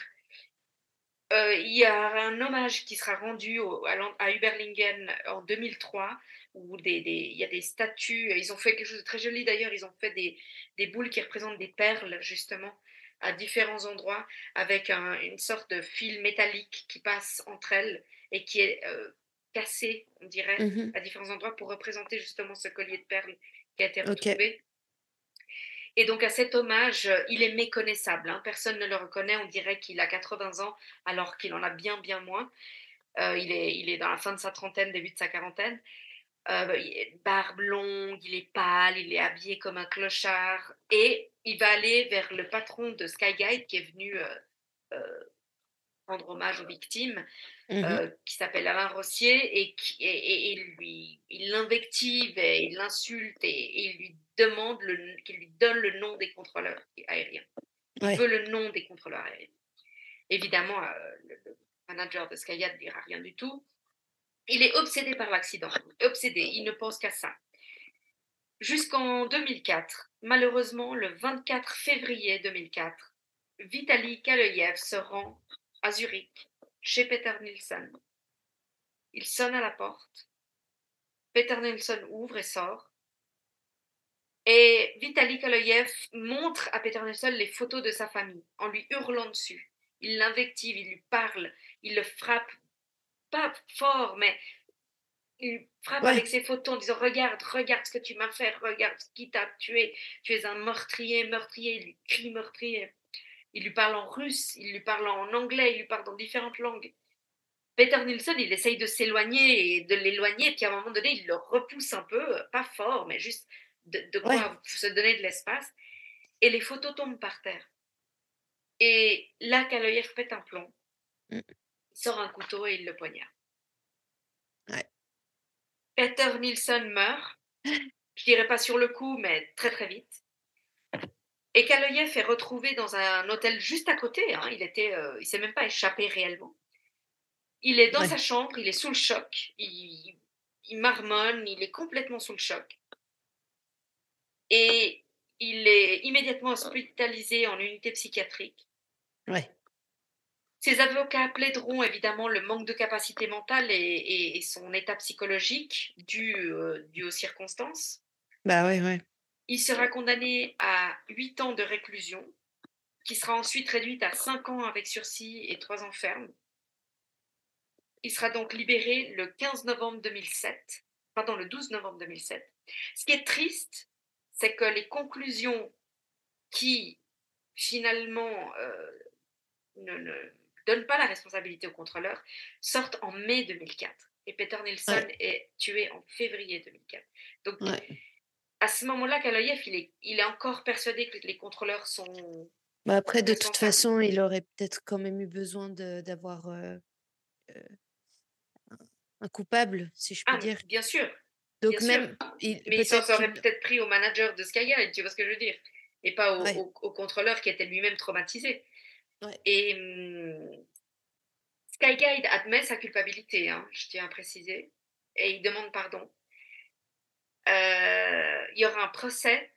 Euh, il y a un hommage qui sera rendu au- à, à Uberlingen en 2003 où des, des- il y a des statues. Ils ont fait quelque chose de très joli d'ailleurs. Ils ont fait des, des boules qui représentent des perles justement à différents endroits avec un- une sorte de fil métallique qui passe entre elles et qui est euh, cassé, on dirait, mhm. à différents endroits pour représenter justement ce collier de perles qui a été retrouvé. Et donc à cet hommage, euh, il est méconnaissable. hein. Personne ne le reconnaît. On dirait qu'il a 80 ans alors qu'il en a bien, bien moins. Euh, il, est, il est dans la fin de sa trentaine, début de sa quarantaine. Euh, est barbe longue, il est pâle, il est habillé comme un clochard. Et il va aller vers le patron de Skyguide qui est venu euh, rendre hommage aux victimes euh, qui s'appelle Alain Rossier et, qui, et, et- et lui, il l'invective et il l'insulte et, et il lui demande le- qu'il lui donne le nom des contrôleurs aériens. Il Ouais. veut le nom des contrôleurs aériens. Évidemment, euh, le, le manager de Skyat ne dira rien du tout. Il est obsédé par l'accident, obsédé, il ne pense qu'à ça. Jusqu'en 2004, malheureusement, le 24 février 2004, Vitaly Kaloyev se rend à Zurich, chez Peter Nilsson. Il sonne à la porte. Peter Nilsson ouvre et sort. Et Vitaly Kaloyev montre à Peter Nilsson les photos de sa famille en lui hurlant dessus. Il l'invective, il lui parle, il le frappe, pas fort, mais il frappe avec ses photos en disant Regarde, regarde ce que tu m'as fait, regarde ce qui t'a tué, tu es un meurtrier, meurtrier. Il lui crie meurtrier. Il lui parle en russe, il lui parle en anglais, il lui parle dans différentes langues. Peter Nilsson, il essaye de s'éloigner et de l'éloigner, puis à un moment donné, il le repousse un peu, pas fort, mais juste de, quoi se donner de l'espace. Et les photos tombent par terre. Et là, Kaloyev pète un plomb. Mm. Il sort un couteau et il le poignarde. Peter Nilsson meurt. <gasps> Je dirais pas sur le coup, mais très très vite. Et Kaloyev est retrouvé dans un hôtel juste à côté. Hein. Il était, euh, il s'est même pas échappé réellement. Il est dans sa chambre, il est sous le choc, il, il, marmonne, il est complètement sous le choc. Et il est immédiatement hospitalisé en unité psychiatrique. Ouais. Ses avocats plaideront évidemment le manque de capacité mentale et, son état psychologique dû, euh, dû, aux circonstances. Bah ouais, ouais. Il sera condamné à 8 ans de réclusion, qui sera ensuite réduite à 5 ans avec sursis et 3 ans ferme. Il sera donc libéré le 15 novembre 2007, pardon, le 12 novembre 2007. Ce qui est triste, c'est que les conclusions qui finalement euh, ne, ne, donnent pas la responsabilité au contrôleur sortent en mai 2004. Et Peter Nilsson est tué en février 2004. Donc, à ce moment-là, Kaloyev, il est, il est encore persuadé que les contrôleurs sont. Bah après, de toute façon, il aurait peut-être quand même eu besoin d'avoir euh, euh, un coupable, si je peux ah, dire. Bien sûr. Donc même, il, mais il s'en serait peut-être prit au manager de Skyguide, tu vois ce que je veux dire, et pas au, au, contrôleur qui était lui-même traumatisé. Et hum, Skyguide admet sa culpabilité, hein, je tiens à préciser, et il demande pardon. Euh, il y aura un procès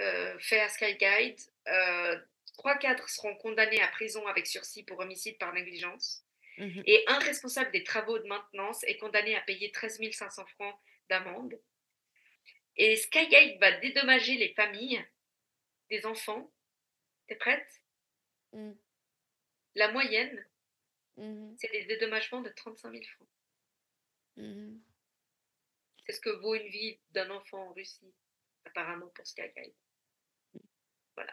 euh, fait à Skyguide. Euh, trois cadres seront condamnés à prison avec sursis pour homicide par négligence. Mmh et un responsable des travaux de maintenance est condamné à payer 13 500 francs d'amende. Et Skyguide va dédommager les familles des enfants? T'es prête? Mmh. La moyenne, mmh c'est des dédommagements de 35 000 francs. C'est ce que vaut une vie d'un enfant en Russie, apparemment pour Skyguide. Voilà.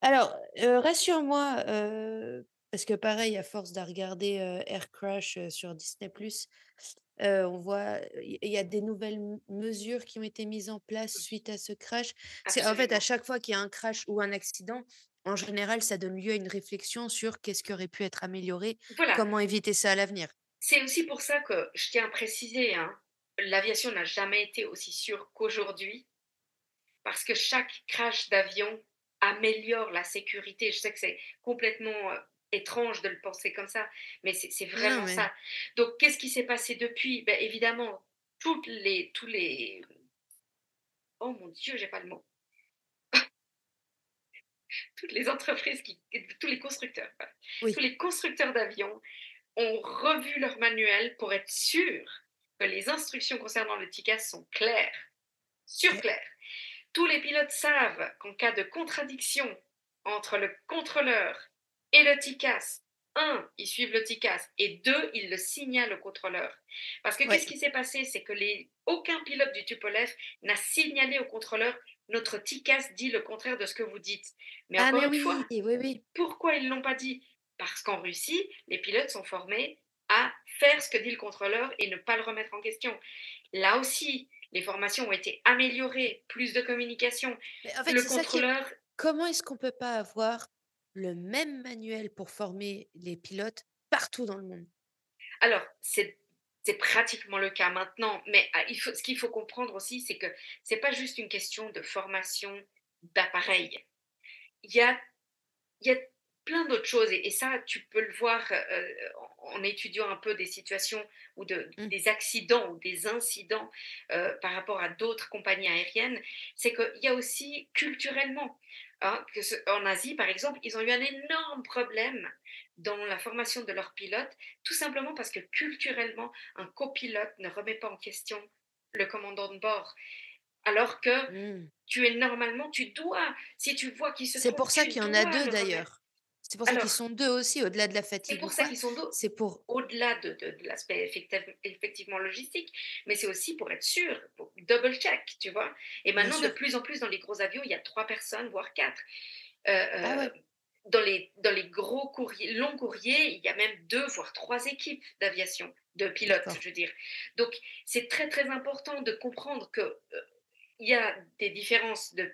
Alors, euh, rassure-moi, euh, parce que pareil, à force de regarder euh, Air Crash sur Disney+, on voit il y a des nouvelles mesures qui ont été mises en place suite à ce crash. C'est en fait à chaque fois qu'il y a un crash ou un accident, en général, ça donne lieu à une réflexion sur qu'est-ce qui aurait pu être amélioré, comment éviter ça à l'avenir. C'est aussi pour ça que je tiens à préciser, hein, l'aviation n'a jamais été aussi sûre qu'aujourd'hui, parce que chaque crash d'avion améliore la sécurité. Je sais que c'est complètement étrange de le penser comme ça, mais c'est vraiment ça. Donc, qu'est-ce qui s'est passé depuis? Ben, Évidemment, toutes les, tous les... Oh mon Dieu, j'ai pas le mot. <laughs> toutes les entreprises, qui, tous les constructeurs, tous les constructeurs d'avions ont revu leur manuel pour être sûrs que les instructions concernant le TICAS sont claires, surclaires. Tous les pilotes savent qu'en cas de contradiction entre le contrôleur et le TICAS, un, ils suivent le TICAS et deux, ils le signalent au contrôleur. Parce que qu'est-ce qui s'est passé? C'est que les, aucun pilote du Tupolev n'a signalé au contrôleur notre TICAS dit le contraire de ce que vous dites. Mais ah, encore une fois, oui, oui. pourquoi ils ne l'ont pas dit? Parce qu'en Russie, les pilotes sont formés à faire ce que dit le contrôleur et ne pas le remettre en question. Là aussi, les formations ont été améliorées, plus de communication. en fait, le contrôleur. Comment est-ce qu'on ne peut pas avoir le même manuel pour former les pilotes partout dans le monde Alors, c'est pratiquement le cas maintenant, mais ah, ce qu'il faut comprendre aussi, c'est que ce n'est pas juste une question de formation d'appareil. Il y a, il y a plein d'autres choses. Et, ça, tu peux le voir euh, en, étudiant un peu des situations ou de, Mmh. des accidents ou des incidents euh, par rapport à d'autres compagnies aériennes. C'est qu'il y a aussi culturellement, hein, que ce- en Asie, par exemple, ils ont eu un énorme problème dans la formation de leurs pilotes, tout simplement parce que culturellement, un copilote ne remet pas en question le commandant de bord. Alors que Mmh. tu es normalement, tu dois, si tu vois qu'il se C'est pour ça qu'il y en a deux d'ailleurs. C'est pour ça qu'ils sont deux aussi, au-delà de la c'est fatigue ou pour ça qu'ils sont deux, C'est pour. au-delà de, de- de l'aspect effectif- effectivement logistique, mais c'est aussi pour être sûr, pour double check, tu vois. Et maintenant, de plus en plus, dans les gros avions, il y a trois personnes, voire quatre. Euh, Ah euh, ouais. dans, les, dans les gros courriers, longs courriers, il y a même deux, voire trois équipes d'aviation, de pilotes, je veux dire. Donc, c'est très, très important de comprendre que euh, il y a des différences de,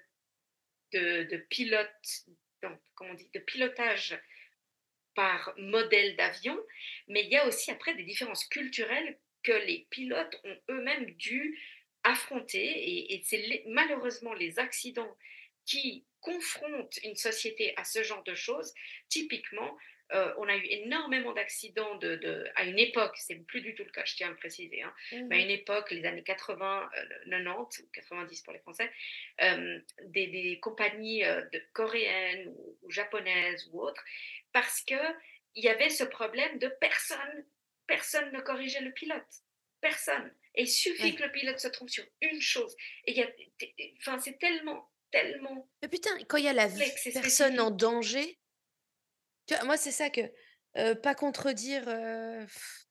de, de pilote, on dit, de pilotage par modèle d'avion, mais il y a aussi après des différences culturelles que les pilotes ont eux-mêmes dû affronter, et, c'est malheureusement les accidents qui confrontent une société à ce genre de choses. Typiquement, euh, on a eu énormément d'accidents de, de- à une époque, c'est plus du tout le cas, je tiens à le préciser, hein, mais à Mmh une époque, les années 80, euh, 90 ou 90 pour les Français, euh, des, des compagnies euh, de, coréennes ou, ou japonaises ou autres, parce que il y avait ce problème de personne, personne ne corrigeait le pilote, personne. Et il suffit Ouais. que le pilote se trompe sur une chose. Et y enfin, c'est tellement, tellement Mais putain, quand il y a la vie, personne en danger, tu vois, moi c'est ça que euh, pas contredire. euh, pff,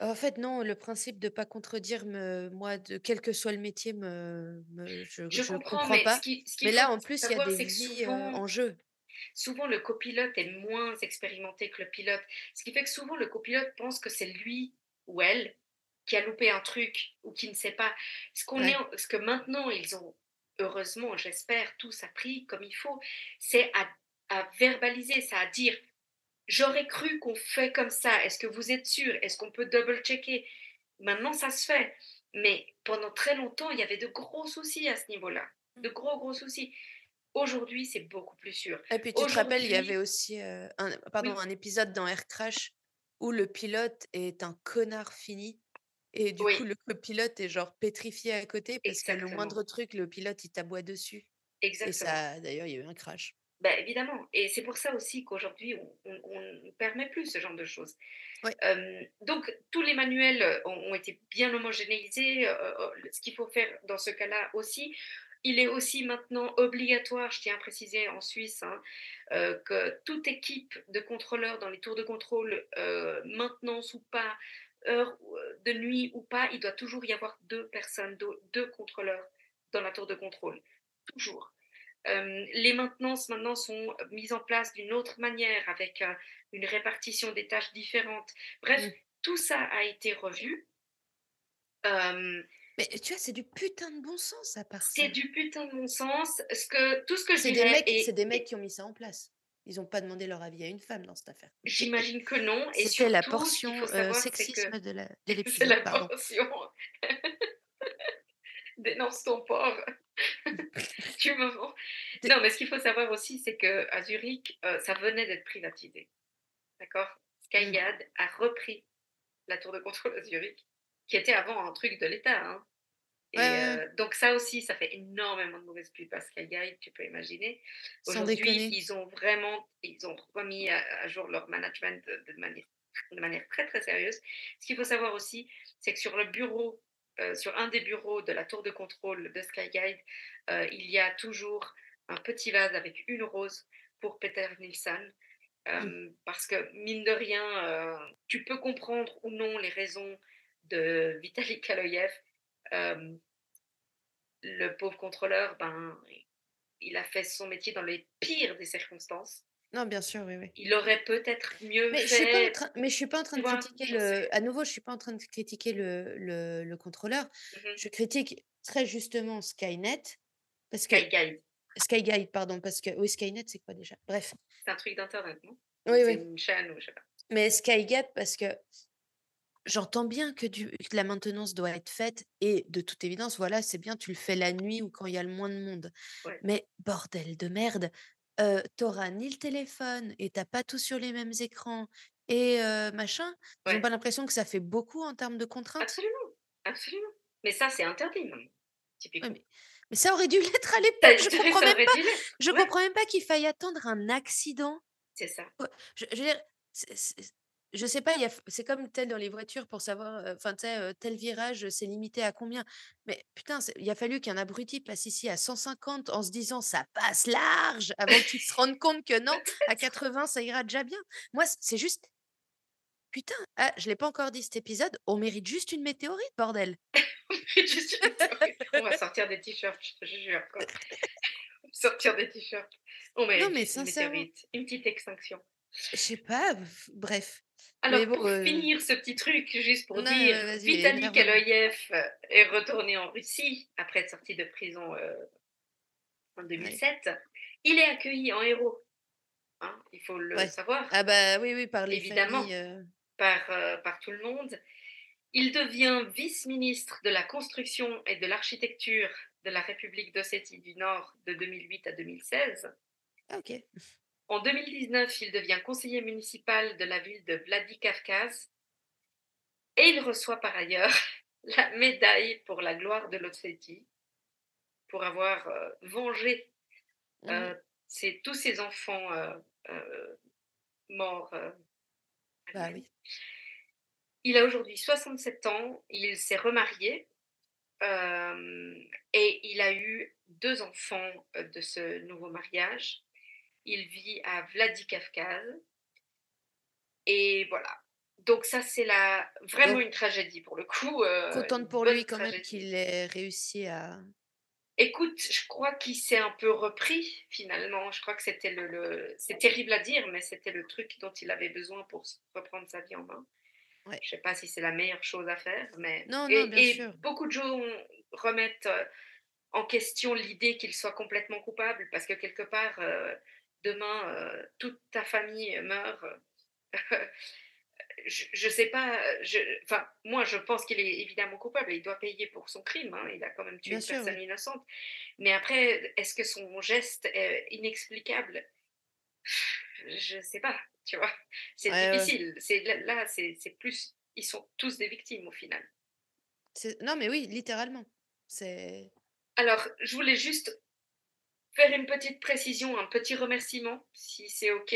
En fait, non, le principe de pas contredire, me, moi, de quel que soit le métier, me, me- je, Je je comprends, comprends mais ce pas. qui- ce qu'il Mais faut là, en plus, il y a savoir, des c'est que vies euh, souvent, en jeu. souvent le copilote est moins expérimenté que le pilote. Ce qui fait que souvent le copilote pense que c'est lui ou elle qui a loupé un truc ou qui ne sait pas. Ce, qu'on Ouais. est, ce que maintenant ils ont, heureusement, j'espère, tous appris comme il faut, c'est à, à verbaliser, ça à dire j'aurais cru qu'on fait comme ça. Est-ce que vous êtes sûr Est-ce qu'on peut double-checker Maintenant, ça se fait. Mais pendant très longtemps, il y avait de gros soucis à ce niveau-là. De gros, gros soucis. Aujourd'hui, c'est beaucoup plus sûr. Et puis tu te rappelles, il y avait aussi euh, un, pardon, oui, un épisode dans Air Crash où le pilote est un connard fini. Et du coup, le copilote est genre pétrifié à côté parce que le moindre truc, le pilote, il t'aboie dessus. Et ça, d'ailleurs, il y a eu un crash. Ben, évidemment. Et c'est pour ça aussi qu'aujourd'hui, on ne permet plus ce genre de choses. Euh, donc, tous les manuels euh, ont, ont été bien homogénéisés. euh, euh, ce qu'il faut faire dans ce cas-là aussi, il est aussi maintenant obligatoire, je tiens à préciser en Suisse, hein, euh, que toute équipe de contrôleurs dans les tours de contrôle, maintenance ou pas, heure de nuit ou pas, il doit toujours y avoir deux personnes, deux, deux contrôleurs dans la tour de contrôle. Toujours. Euh, les maintenances maintenant sont mises en place d'une autre manière, avec euh, une répartition des tâches différentes. Bref, Mm. tout ça a été revu. Euh, Mais tu vois, c'est du putain de bon sens à part c'est ça. du putain de bon sens. Ce que, tout ce que C'est des mecs, et, c'est des mecs qui ont mis ça en place. Ils n'ont pas demandé leur avis à une femme dans cette affaire. <laughs> j'imagine que non. C'était la portion c'est que sexisme de la- de <laughs> c'est l'épisode, la portion. Dénonce ton porc. du moment. Non, mais ce qu'il faut savoir aussi, c'est qu'à Zurich, euh, ça venait d'être privatisé. D'accord? Mm. Skyguide a repris la tour de contrôle à Zurich, qui était avant un truc de l'État. hein. Et Ouais, euh, donc ça aussi, ça fait énormément de mauvaise pub à Skyguide, tu peux imaginer. Aujourd'hui, ils ont vraiment, ils ont remis à, à jour leur management de, de manière, de manière très très sérieuse. Ce qu'il faut savoir aussi, c'est que sur le bureau, euh, sur un des bureaux de la tour de contrôle de Skyguide, euh, il y a toujours un petit vase avec une rose pour Peter Nielsen. Euh, Mm. Parce que, mine de rien, euh, tu peux comprendre ou non les raisons de <laughs> Vitaly Kaloyev. Le pauvre contrôleur, ben, il a fait son métier dans les pires des circonstances. Non, bien sûr, oui, oui. Il aurait peut-être mieux Mais je suis pas en fait. train, mais je suis pas en train de critiquer le. À nouveau, je suis pas en train de critiquer le, le, le contrôleur. Mhm. Je critique très justement Skynet parce que Skyguide, Skyguide, pardon, parce que oui, Skynet, c'est quoi déjà? Bref. c'est un truc d'internet, non? Oui, C'est oui. une chaîne ou je sais pas. Mais Skygate, parce que j'entends bien que, du, que la maintenance doit être faite et de toute évidence, voilà, c'est bien, tu le fais la nuit ou quand il y a le moins de monde. Ouais. Mais bordel de merde, heu, tu auras ni le téléphone et tu as pas tous sur les mêmes écrans et machin, ils Ouais. pas l'impression que ça fait beaucoup en termes de contraintes? Absolument, absolument. Mais ça, c'est interdit Ouais, typiquement. mais mais ça aurait dû <laughs> l'être à l'époque, je comprends même pas je ouais. comprends même pas qu'il faille attendre un accident. C'est ça. Je je veux dire, je sais pas, c'est comme sais dans les voitures pour savoir, enfin tu sais, heu, tel virage, c'est limité à combien. Mais putain, il a fallu qu'un abruti passe ici à 150 en se disant: «Ça passe large!» avant qu'il se rende compte que non, à Peut-être. 80 ça ira déjà bien. Moi, c'est juste putain, ah, je l'ai pas encore dit cet épisode, on mérite juste une météorite, bordel! <laughs> Juste une météorite. On va sortir des t-shirts, je te jure, quoi. Sortir des t-shirts. On Non, mérite mais juste une météorite, une petite extinction. Je sais pas, bref. Alors bon, pour heu finir ce petit truc, juste pour Non, dire, Vitali énerve-moi. Kaloïev est retourné en Russie après être sorti de prison, heu, en Ouais. 2007. Il est accueilli en héros, hein, il faut le Ouais. savoir, Ah bah, oui, oui, par les évidemment, familles, par tout le monde. Il devient vice-ministre de la construction et de l'architecture de la République d'Ossétie du Nord de 2008 à 2016. ah OK. En 2019, il devient conseiller municipal de la ville de Vladikavkaz et il reçoit par ailleurs <laughs> la médaille pour la gloire de l'Ossétie pour avoir, heu, vengé, Mmh heu, ses tous ses enfants, heu, morts, Bah, oui. Il a aujourd'hui 67 ans, il s'est remarié, et il a eu 2 enfants, de ce nouveau mariage. Il vit à Vladikavkaz et voilà. Donc ça, c'est la vraiment Donc une tragédie pour le coup, une contente pour lui quand même qu'il ait réussi à Écoute, je crois qu'il s'est un peu repris finalement. Je crois que c'était le le c'est terrible à dire, mais c'était le truc dont il avait besoin pour reprendre sa vie en main. ouais. Je sais pas si c'est la meilleure chose à faire, mais Non, non, bien et et sûr. beaucoup de gens remettent, heu, en question l'idée qu'il soit complètement coupable parce que quelque part, heu, demain, heu, toute ta famille meurt, <laughs> je je sais pas, je enfin, moi, je pense qu'il est évidemment coupable il doit payer pour son crime, hein. Il a quand même tué Bien une sûr, personne oui. innocente. Mais après, est-ce que son geste est inexplicable? Je sais pas, tu vois? C'est Ouais, ouais. difficile. C'est là c'est plus ils sont tous des victimes au final. C'est non, mais oui, littéralement. C'est Alors, je voulais juste faire une petite précision, un petit remerciement, si c'est OK.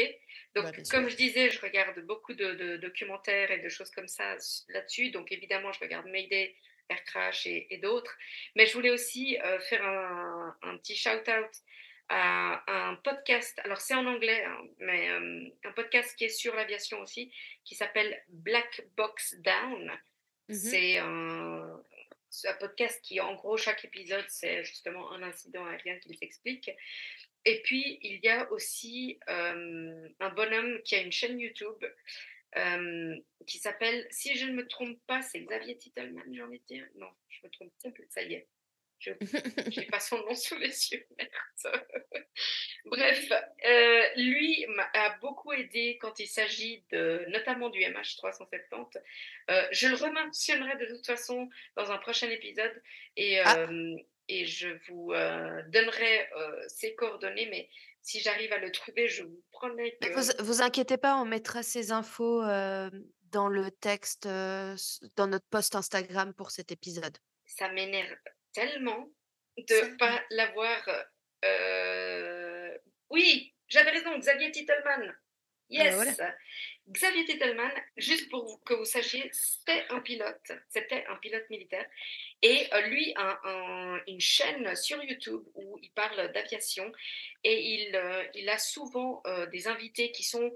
bah, Donc, sûr. comme je disais, je regarde beaucoup de, de documentaires et de choses comme ça là-dessus. Donc, évidemment, je regarde Mayday, Air Crash et, et d'autres. Mais je voulais aussi euh, faire un, un petit shout-out à un podcast. Alors, c'est en anglais, hein, mais euh, un podcast qui est sur l'aviation aussi, qui s'appelle Black Box Down. Mmh C'est un, c'est un podcast qui, en gros, chaque épisode, c'est justement un incident aérien qu'il s'explique. Et puis, il y a aussi euh, un bonhomme qui a une chaîne YouTube euh, qui s'appelle, si je ne me trompe pas, c'est Xavier Titelman, j'ai envie de dire. Non, je me trompe ça y est. Je <laughs> n'ai pas son nom sous les yeux, <laughs> merde. Bref, euh, lui m'a beaucoup aidé quand il s'agit de, notamment du MH370. Euh, je le rementionnerai de toute façon dans un prochain épisode et, Ah, euh, et je vous donnerai ses coordonnées, mais si j'arrive à le trouver, je vous promets que vous vous inquiétez pas, on mettra ces infos, dans le texte, dans notre post Instagram pour cet épisode. ça m'énerve tellement de pas l'avoir. euh, Oui, j'avais raison, Xavier Titelman. ah voilà. Yes! Xavier Titelman, juste pour que vous sachiez, c'était un pilote, c'était un pilote militaire. Et euh, lui a un- une chaîne sur YouTube où il parle d'aviation et il, euh, il a souvent euh, des invités qui sont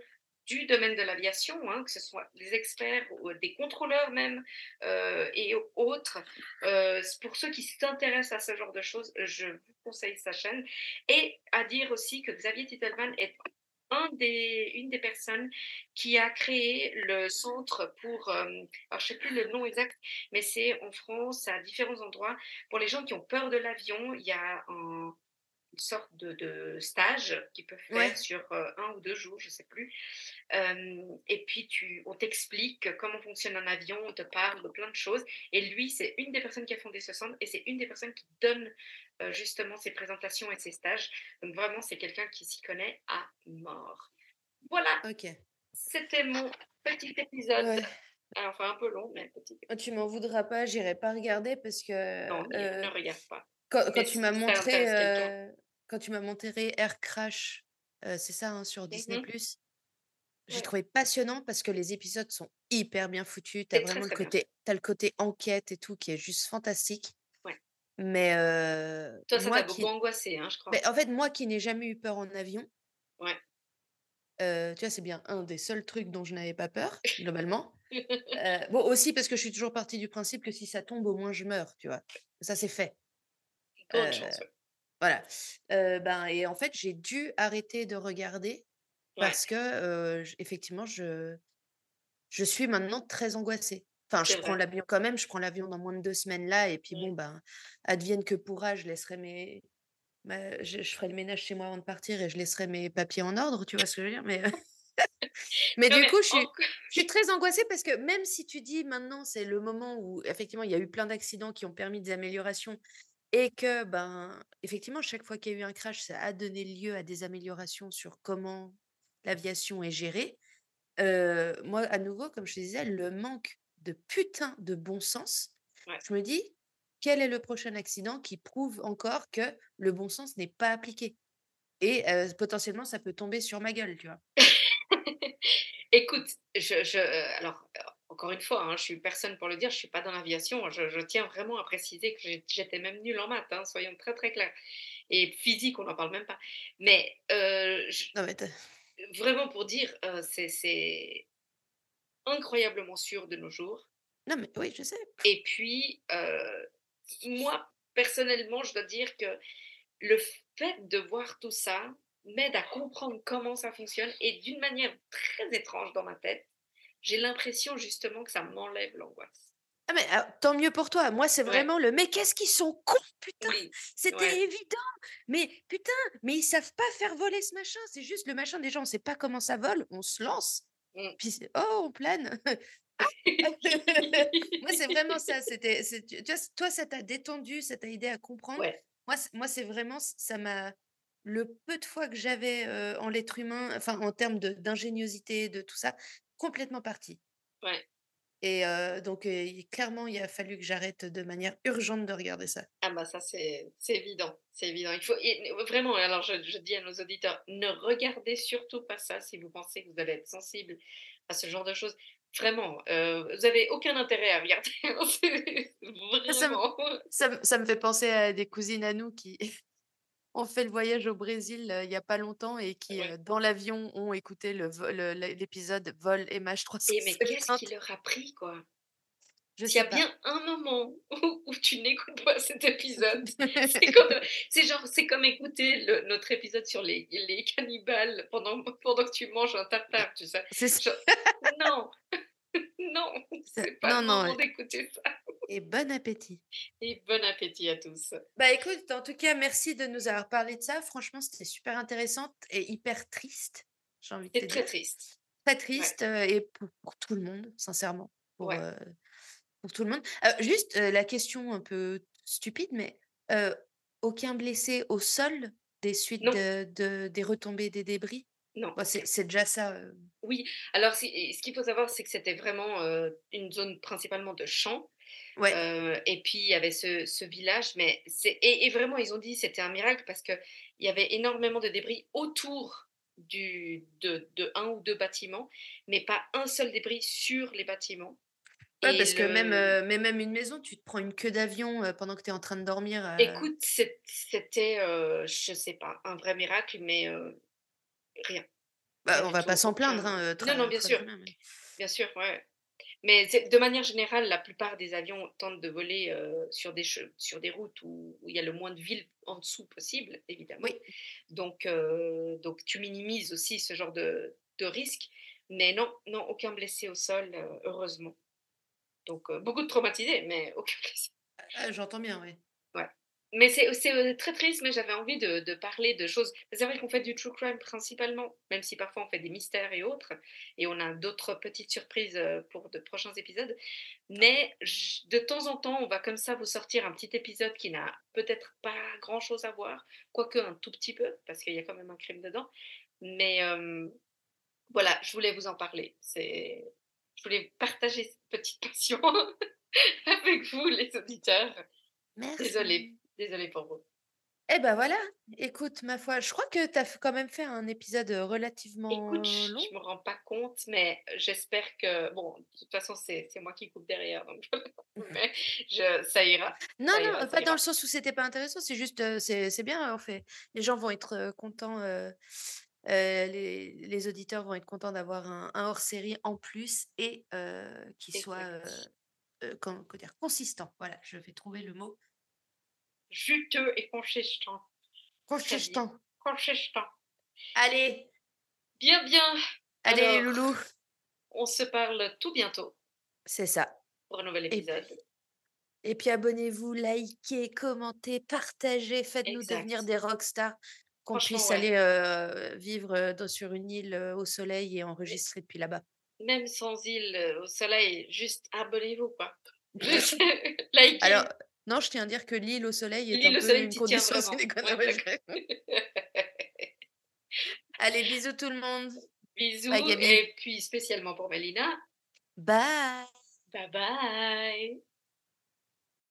du domaine de l'aviation, hein, que ce soit des experts ou des contrôleurs même euh, et autres. Euh, pour ceux qui s'intéressent à ce genre de choses, je vous conseille sa chaîne. Et à dire aussi que Xavier Titelman est une des personnes qui a créé le centre pour, euh, alors je ne sais plus le nom exact, mais c'est en France, à différents endroits, pour les gens qui ont peur de l'avion, il y a un, une sorte de, de stage qu'ils peuvent faire Ouais. sur euh, un ou deux jours, je ne sais plus. Euh, et puis, tu, on t'explique comment fonctionne un avion, on te parle de plein de choses. Et lui, c'est une des personnes qui a fondé ce centre et c'est une des personnes qui donne euh, justement ses présentations et ses stages. Donc, vraiment, c'est quelqu'un qui s'y connaît à mort. Voilà, Ok. c'était mon petit épisode. Ouais. Alors, Enfin, un peu long, mais petit. Oh, Tu m'en voudras pas, j'irai pas regarder parce que Non, ne- euh, ne regarde pas. quand, tu m'as montré euh, quand tu m'as montré Air Crash, euh, c'est ça hein, sur Disney+, Mhm. j'ai Ouais. trouvé passionnant parce que les épisodes sont hyper bien foutus. T'as C'est très, vraiment le côté, t'as le côté enquête et tout qui est juste fantastique. Ouais. Mais euh, Toi, ça t'a qui, beaucoup angoissé, hein, je crois. mais en fait, moi qui n'ai jamais eu peur en avion, Ouais. euh, tu vois, c'est bien un des seuls trucs dont je n'avais pas peur, <laughs> globalement. Euh, bon, aussi parce que je suis toujours partie du principe que si ça tombe, au moins je meurs, tu vois. Ça, c'est fait. Euh, chance. ouais. Voilà. Euh, ben, et en fait, j'ai dû arrêter de regarder Ouais, parce que, euh, effectivement, je, je suis maintenant très angoissée. Enfin, je prends l'avion quand même, je prends l'avion dans moins de deux semaines là, et puis Ouais. bon, ben, advienne que pourra, je laisserai mes. ma- je, je ferai le ménage chez moi avant de partir et je laisserai mes papiers en ordre, tu vois ce que je veux dire? Mais, <laughs> <laughs> mais Non, du mais coup, je suis, en- je suis très angoissée parce que même si tu dis maintenant, c'est le moment où effectivement il y a eu plein d'accidents qui ont permis des améliorations et que, ben, effectivement, chaque fois qu'il y a eu un crash, ça a donné lieu à des améliorations sur comment l'aviation est gérée. Euh, moi, à nouveau, comme je te disais, le manque de putain de bon sens, Ouais. je me dis, quel est le prochain accident qui prouve encore que le bon sens n'est pas appliqué? Et euh, potentiellement, ça peut tomber sur ma gueule, tu vois? <laughs> Écoute, je, je, alors, encore une fois, hein, je suis personne pour le dire, je suis pas dans l'aviation. Je, je tiens vraiment à préciser que j'étais même nulle en maths, hein, soyons très très clairs. Et physique, on n'en parle même pas. Mais euh, je- Non, mais t'as- vraiment pour dire, euh, c'est- c'est incroyablement sûr de nos jours. non, mais oui, je sais. Et puis, euh, moi, personnellement, je dois dire que le fait de voir tout ça m'aide à comprendre comment ça fonctionne et d'une manière très étrange dans ma tête, j'ai l'impression justement que ça m'enlève l'angoisse. Ah, mais ah, tant mieux pour toi. Moi, c'est Ouais. vraiment le mais qu'est-ce qu'ils sont cons, putain! Oui, C'était ouais, évident! Mais putain, mais ils savent pas faire voler ce machin. C'est juste le machin, déjà, on sait pas comment ça vole, on se lance. Mm. Puis, oh, on plane! <laughs> <laughs> Moi, c'est vraiment ça. C'était, toi, ça t'a détendu, ça t'a aidé à comprendre? ouais, Moi, c'est- moi, c'est vraiment, ça m'a, le peu de fois que j'avais euh, en l'être humain, enfin, en termes de- d'ingéniosité, de tout ça, complètement parti. ouais. Et euh, donc, euh, clairement, il a fallu que j'arrête de manière urgente de regarder ça. Ah bah ça c'est évident, c'est évident. Il faut et- vraiment. Alors je, je dis à nos auditeurs, ne regardez surtout pas ça si vous pensez que vous allez être sensible à ce genre de choses. Vraiment, euh, vous avez aucun intérêt à regarder. <laughs> Ça vraiment. ça, ça me fait penser à des cousines à nous qui ont fait le voyage au Brésil euh, il n'y a pas longtemps et qui, Ouais. euh, dans l'avion, ont écouté le- le- l'épisode Vol MH Et mais qu'est-ce 350. qui leur a pris quoi? S'il y a pas. bien un moment <laughs> où, où tu n'écoutes pas cet épisode, <laughs> c'est comme, c'est genre, c'est comme écouter le- notre épisode sur les, les cannibales pendant, pendant que tu manges un tartare, tu sais. Genre, <laughs> non, <laughs> non, c'est pas Non, le moment d'écouter ça. Et bon appétit. Et bon appétit à tous. Bah écoute, en tout cas, merci de nous avoir parlé de ça. Franchement, c'était super intéressant et hyper triste, j'ai envie de te très dire. triste. Très triste euh, et pour, pour tout le monde, sincèrement. Pour, Ouais. euh, pour tout le monde. Euh, juste euh, la question un peu stupide, mais aucun blessé au sol des suites Non, de, de- des retombées des débris? Non. C'est, déjà ça. euh. Oui, alors ce qu'il faut savoir, c'est que c'était vraiment euh, une zone principalement de champs. Ouais, Euh, et puis il y avait ce, ce village, mais c'est et, et vraiment ils ont dit c'était un miracle parce que il y avait énormément de débris autour du de, de un ou deux bâtiments, mais pas un seul débris sur les bâtiments. Ouais, parce que même, mais même une maison, tu te prends une queue d'avion pendant que tu es en train de dormir. écoute, c'était je sais pas un vrai miracle, mais rien, bah, on va tout, pas s'en plaindre, aucun. hein, euh, Non, très, non, bien très, sûr. très bien. mais- Bien sûr, ouais. Mais de manière générale, la plupart des avions tentent de voler euh, sur, des sur des routes où, où il y a le moins de villes en dessous possible, évidemment. Oui, Donc, euh, donc tu minimises aussi ce genre de, de risque. Mais non, non, aucun blessé au sol, euh, heureusement. Donc, euh, beaucoup de traumatisés, mais aucun blessé. Ah, j'entends bien, oui. Mais c'est heu, très triste, mais j'avais envie de de parler de choses c'est vrai qu'on fait du true crime principalement, même si parfois on fait des mystères et autres et on a d'autres petites surprises, heu, pour de prochains épisodes. Mais de temps en temps, on va comme ça vous sortir un petit épisode qui n'a peut-être pas grand-chose à voir, quoique un tout petit peu, parce qu'il y a quand même un crime dedans. Mais, hem, voilà, je voulais vous en parler. Je voulais partager cette petite <laughs> passion avec vous les auditeurs. Merci. désolée pour vous. Et bah, voilà, écoute, ma foi, je crois que tu as quand même fait un épisode, relativement Écoute, long. je me rends pas compte, mais j'espère que bon, de toute façon, c'est c'est moi qui coupe derrière, donc <laughs> <laughs> mais je ça ira, Non, ça non, pas dans le sens où c'était pas intéressant, c'est juste, c'est bien, en fait. Les gens vont être, contents, les les auditeurs vont être contents d'avoir un un hors-série en plus et qui soit, heu, comment que dire? Consistant. Voilà, je vais trouver le mot. Juteux et consistant. Consistant. consistant. Allez! Bien, bien. Allez Alors, loulous! on se parle tout bientôt C'est ça. pour un nouvel Et puis épisode. et puis abonnez-vous, likez, commentez, partagez, faites-nous devenir des rockstars, qu'on puisse ouais. aller, heu, vivre, dans sur une île, heu, au soleil et enregistrer depuis là-bas. même sans île, au soleil, juste abonnez-vous, quoi. <laughs> <laughs> Juste Alors, likez. Non, je tiens à dire que l'île au soleil est un au peu soleil, une condition sine qua non. Allez, bisous tout le monde. Bye Bisous Gabi. et puis spécialement pour Mélina Bye. bye bye.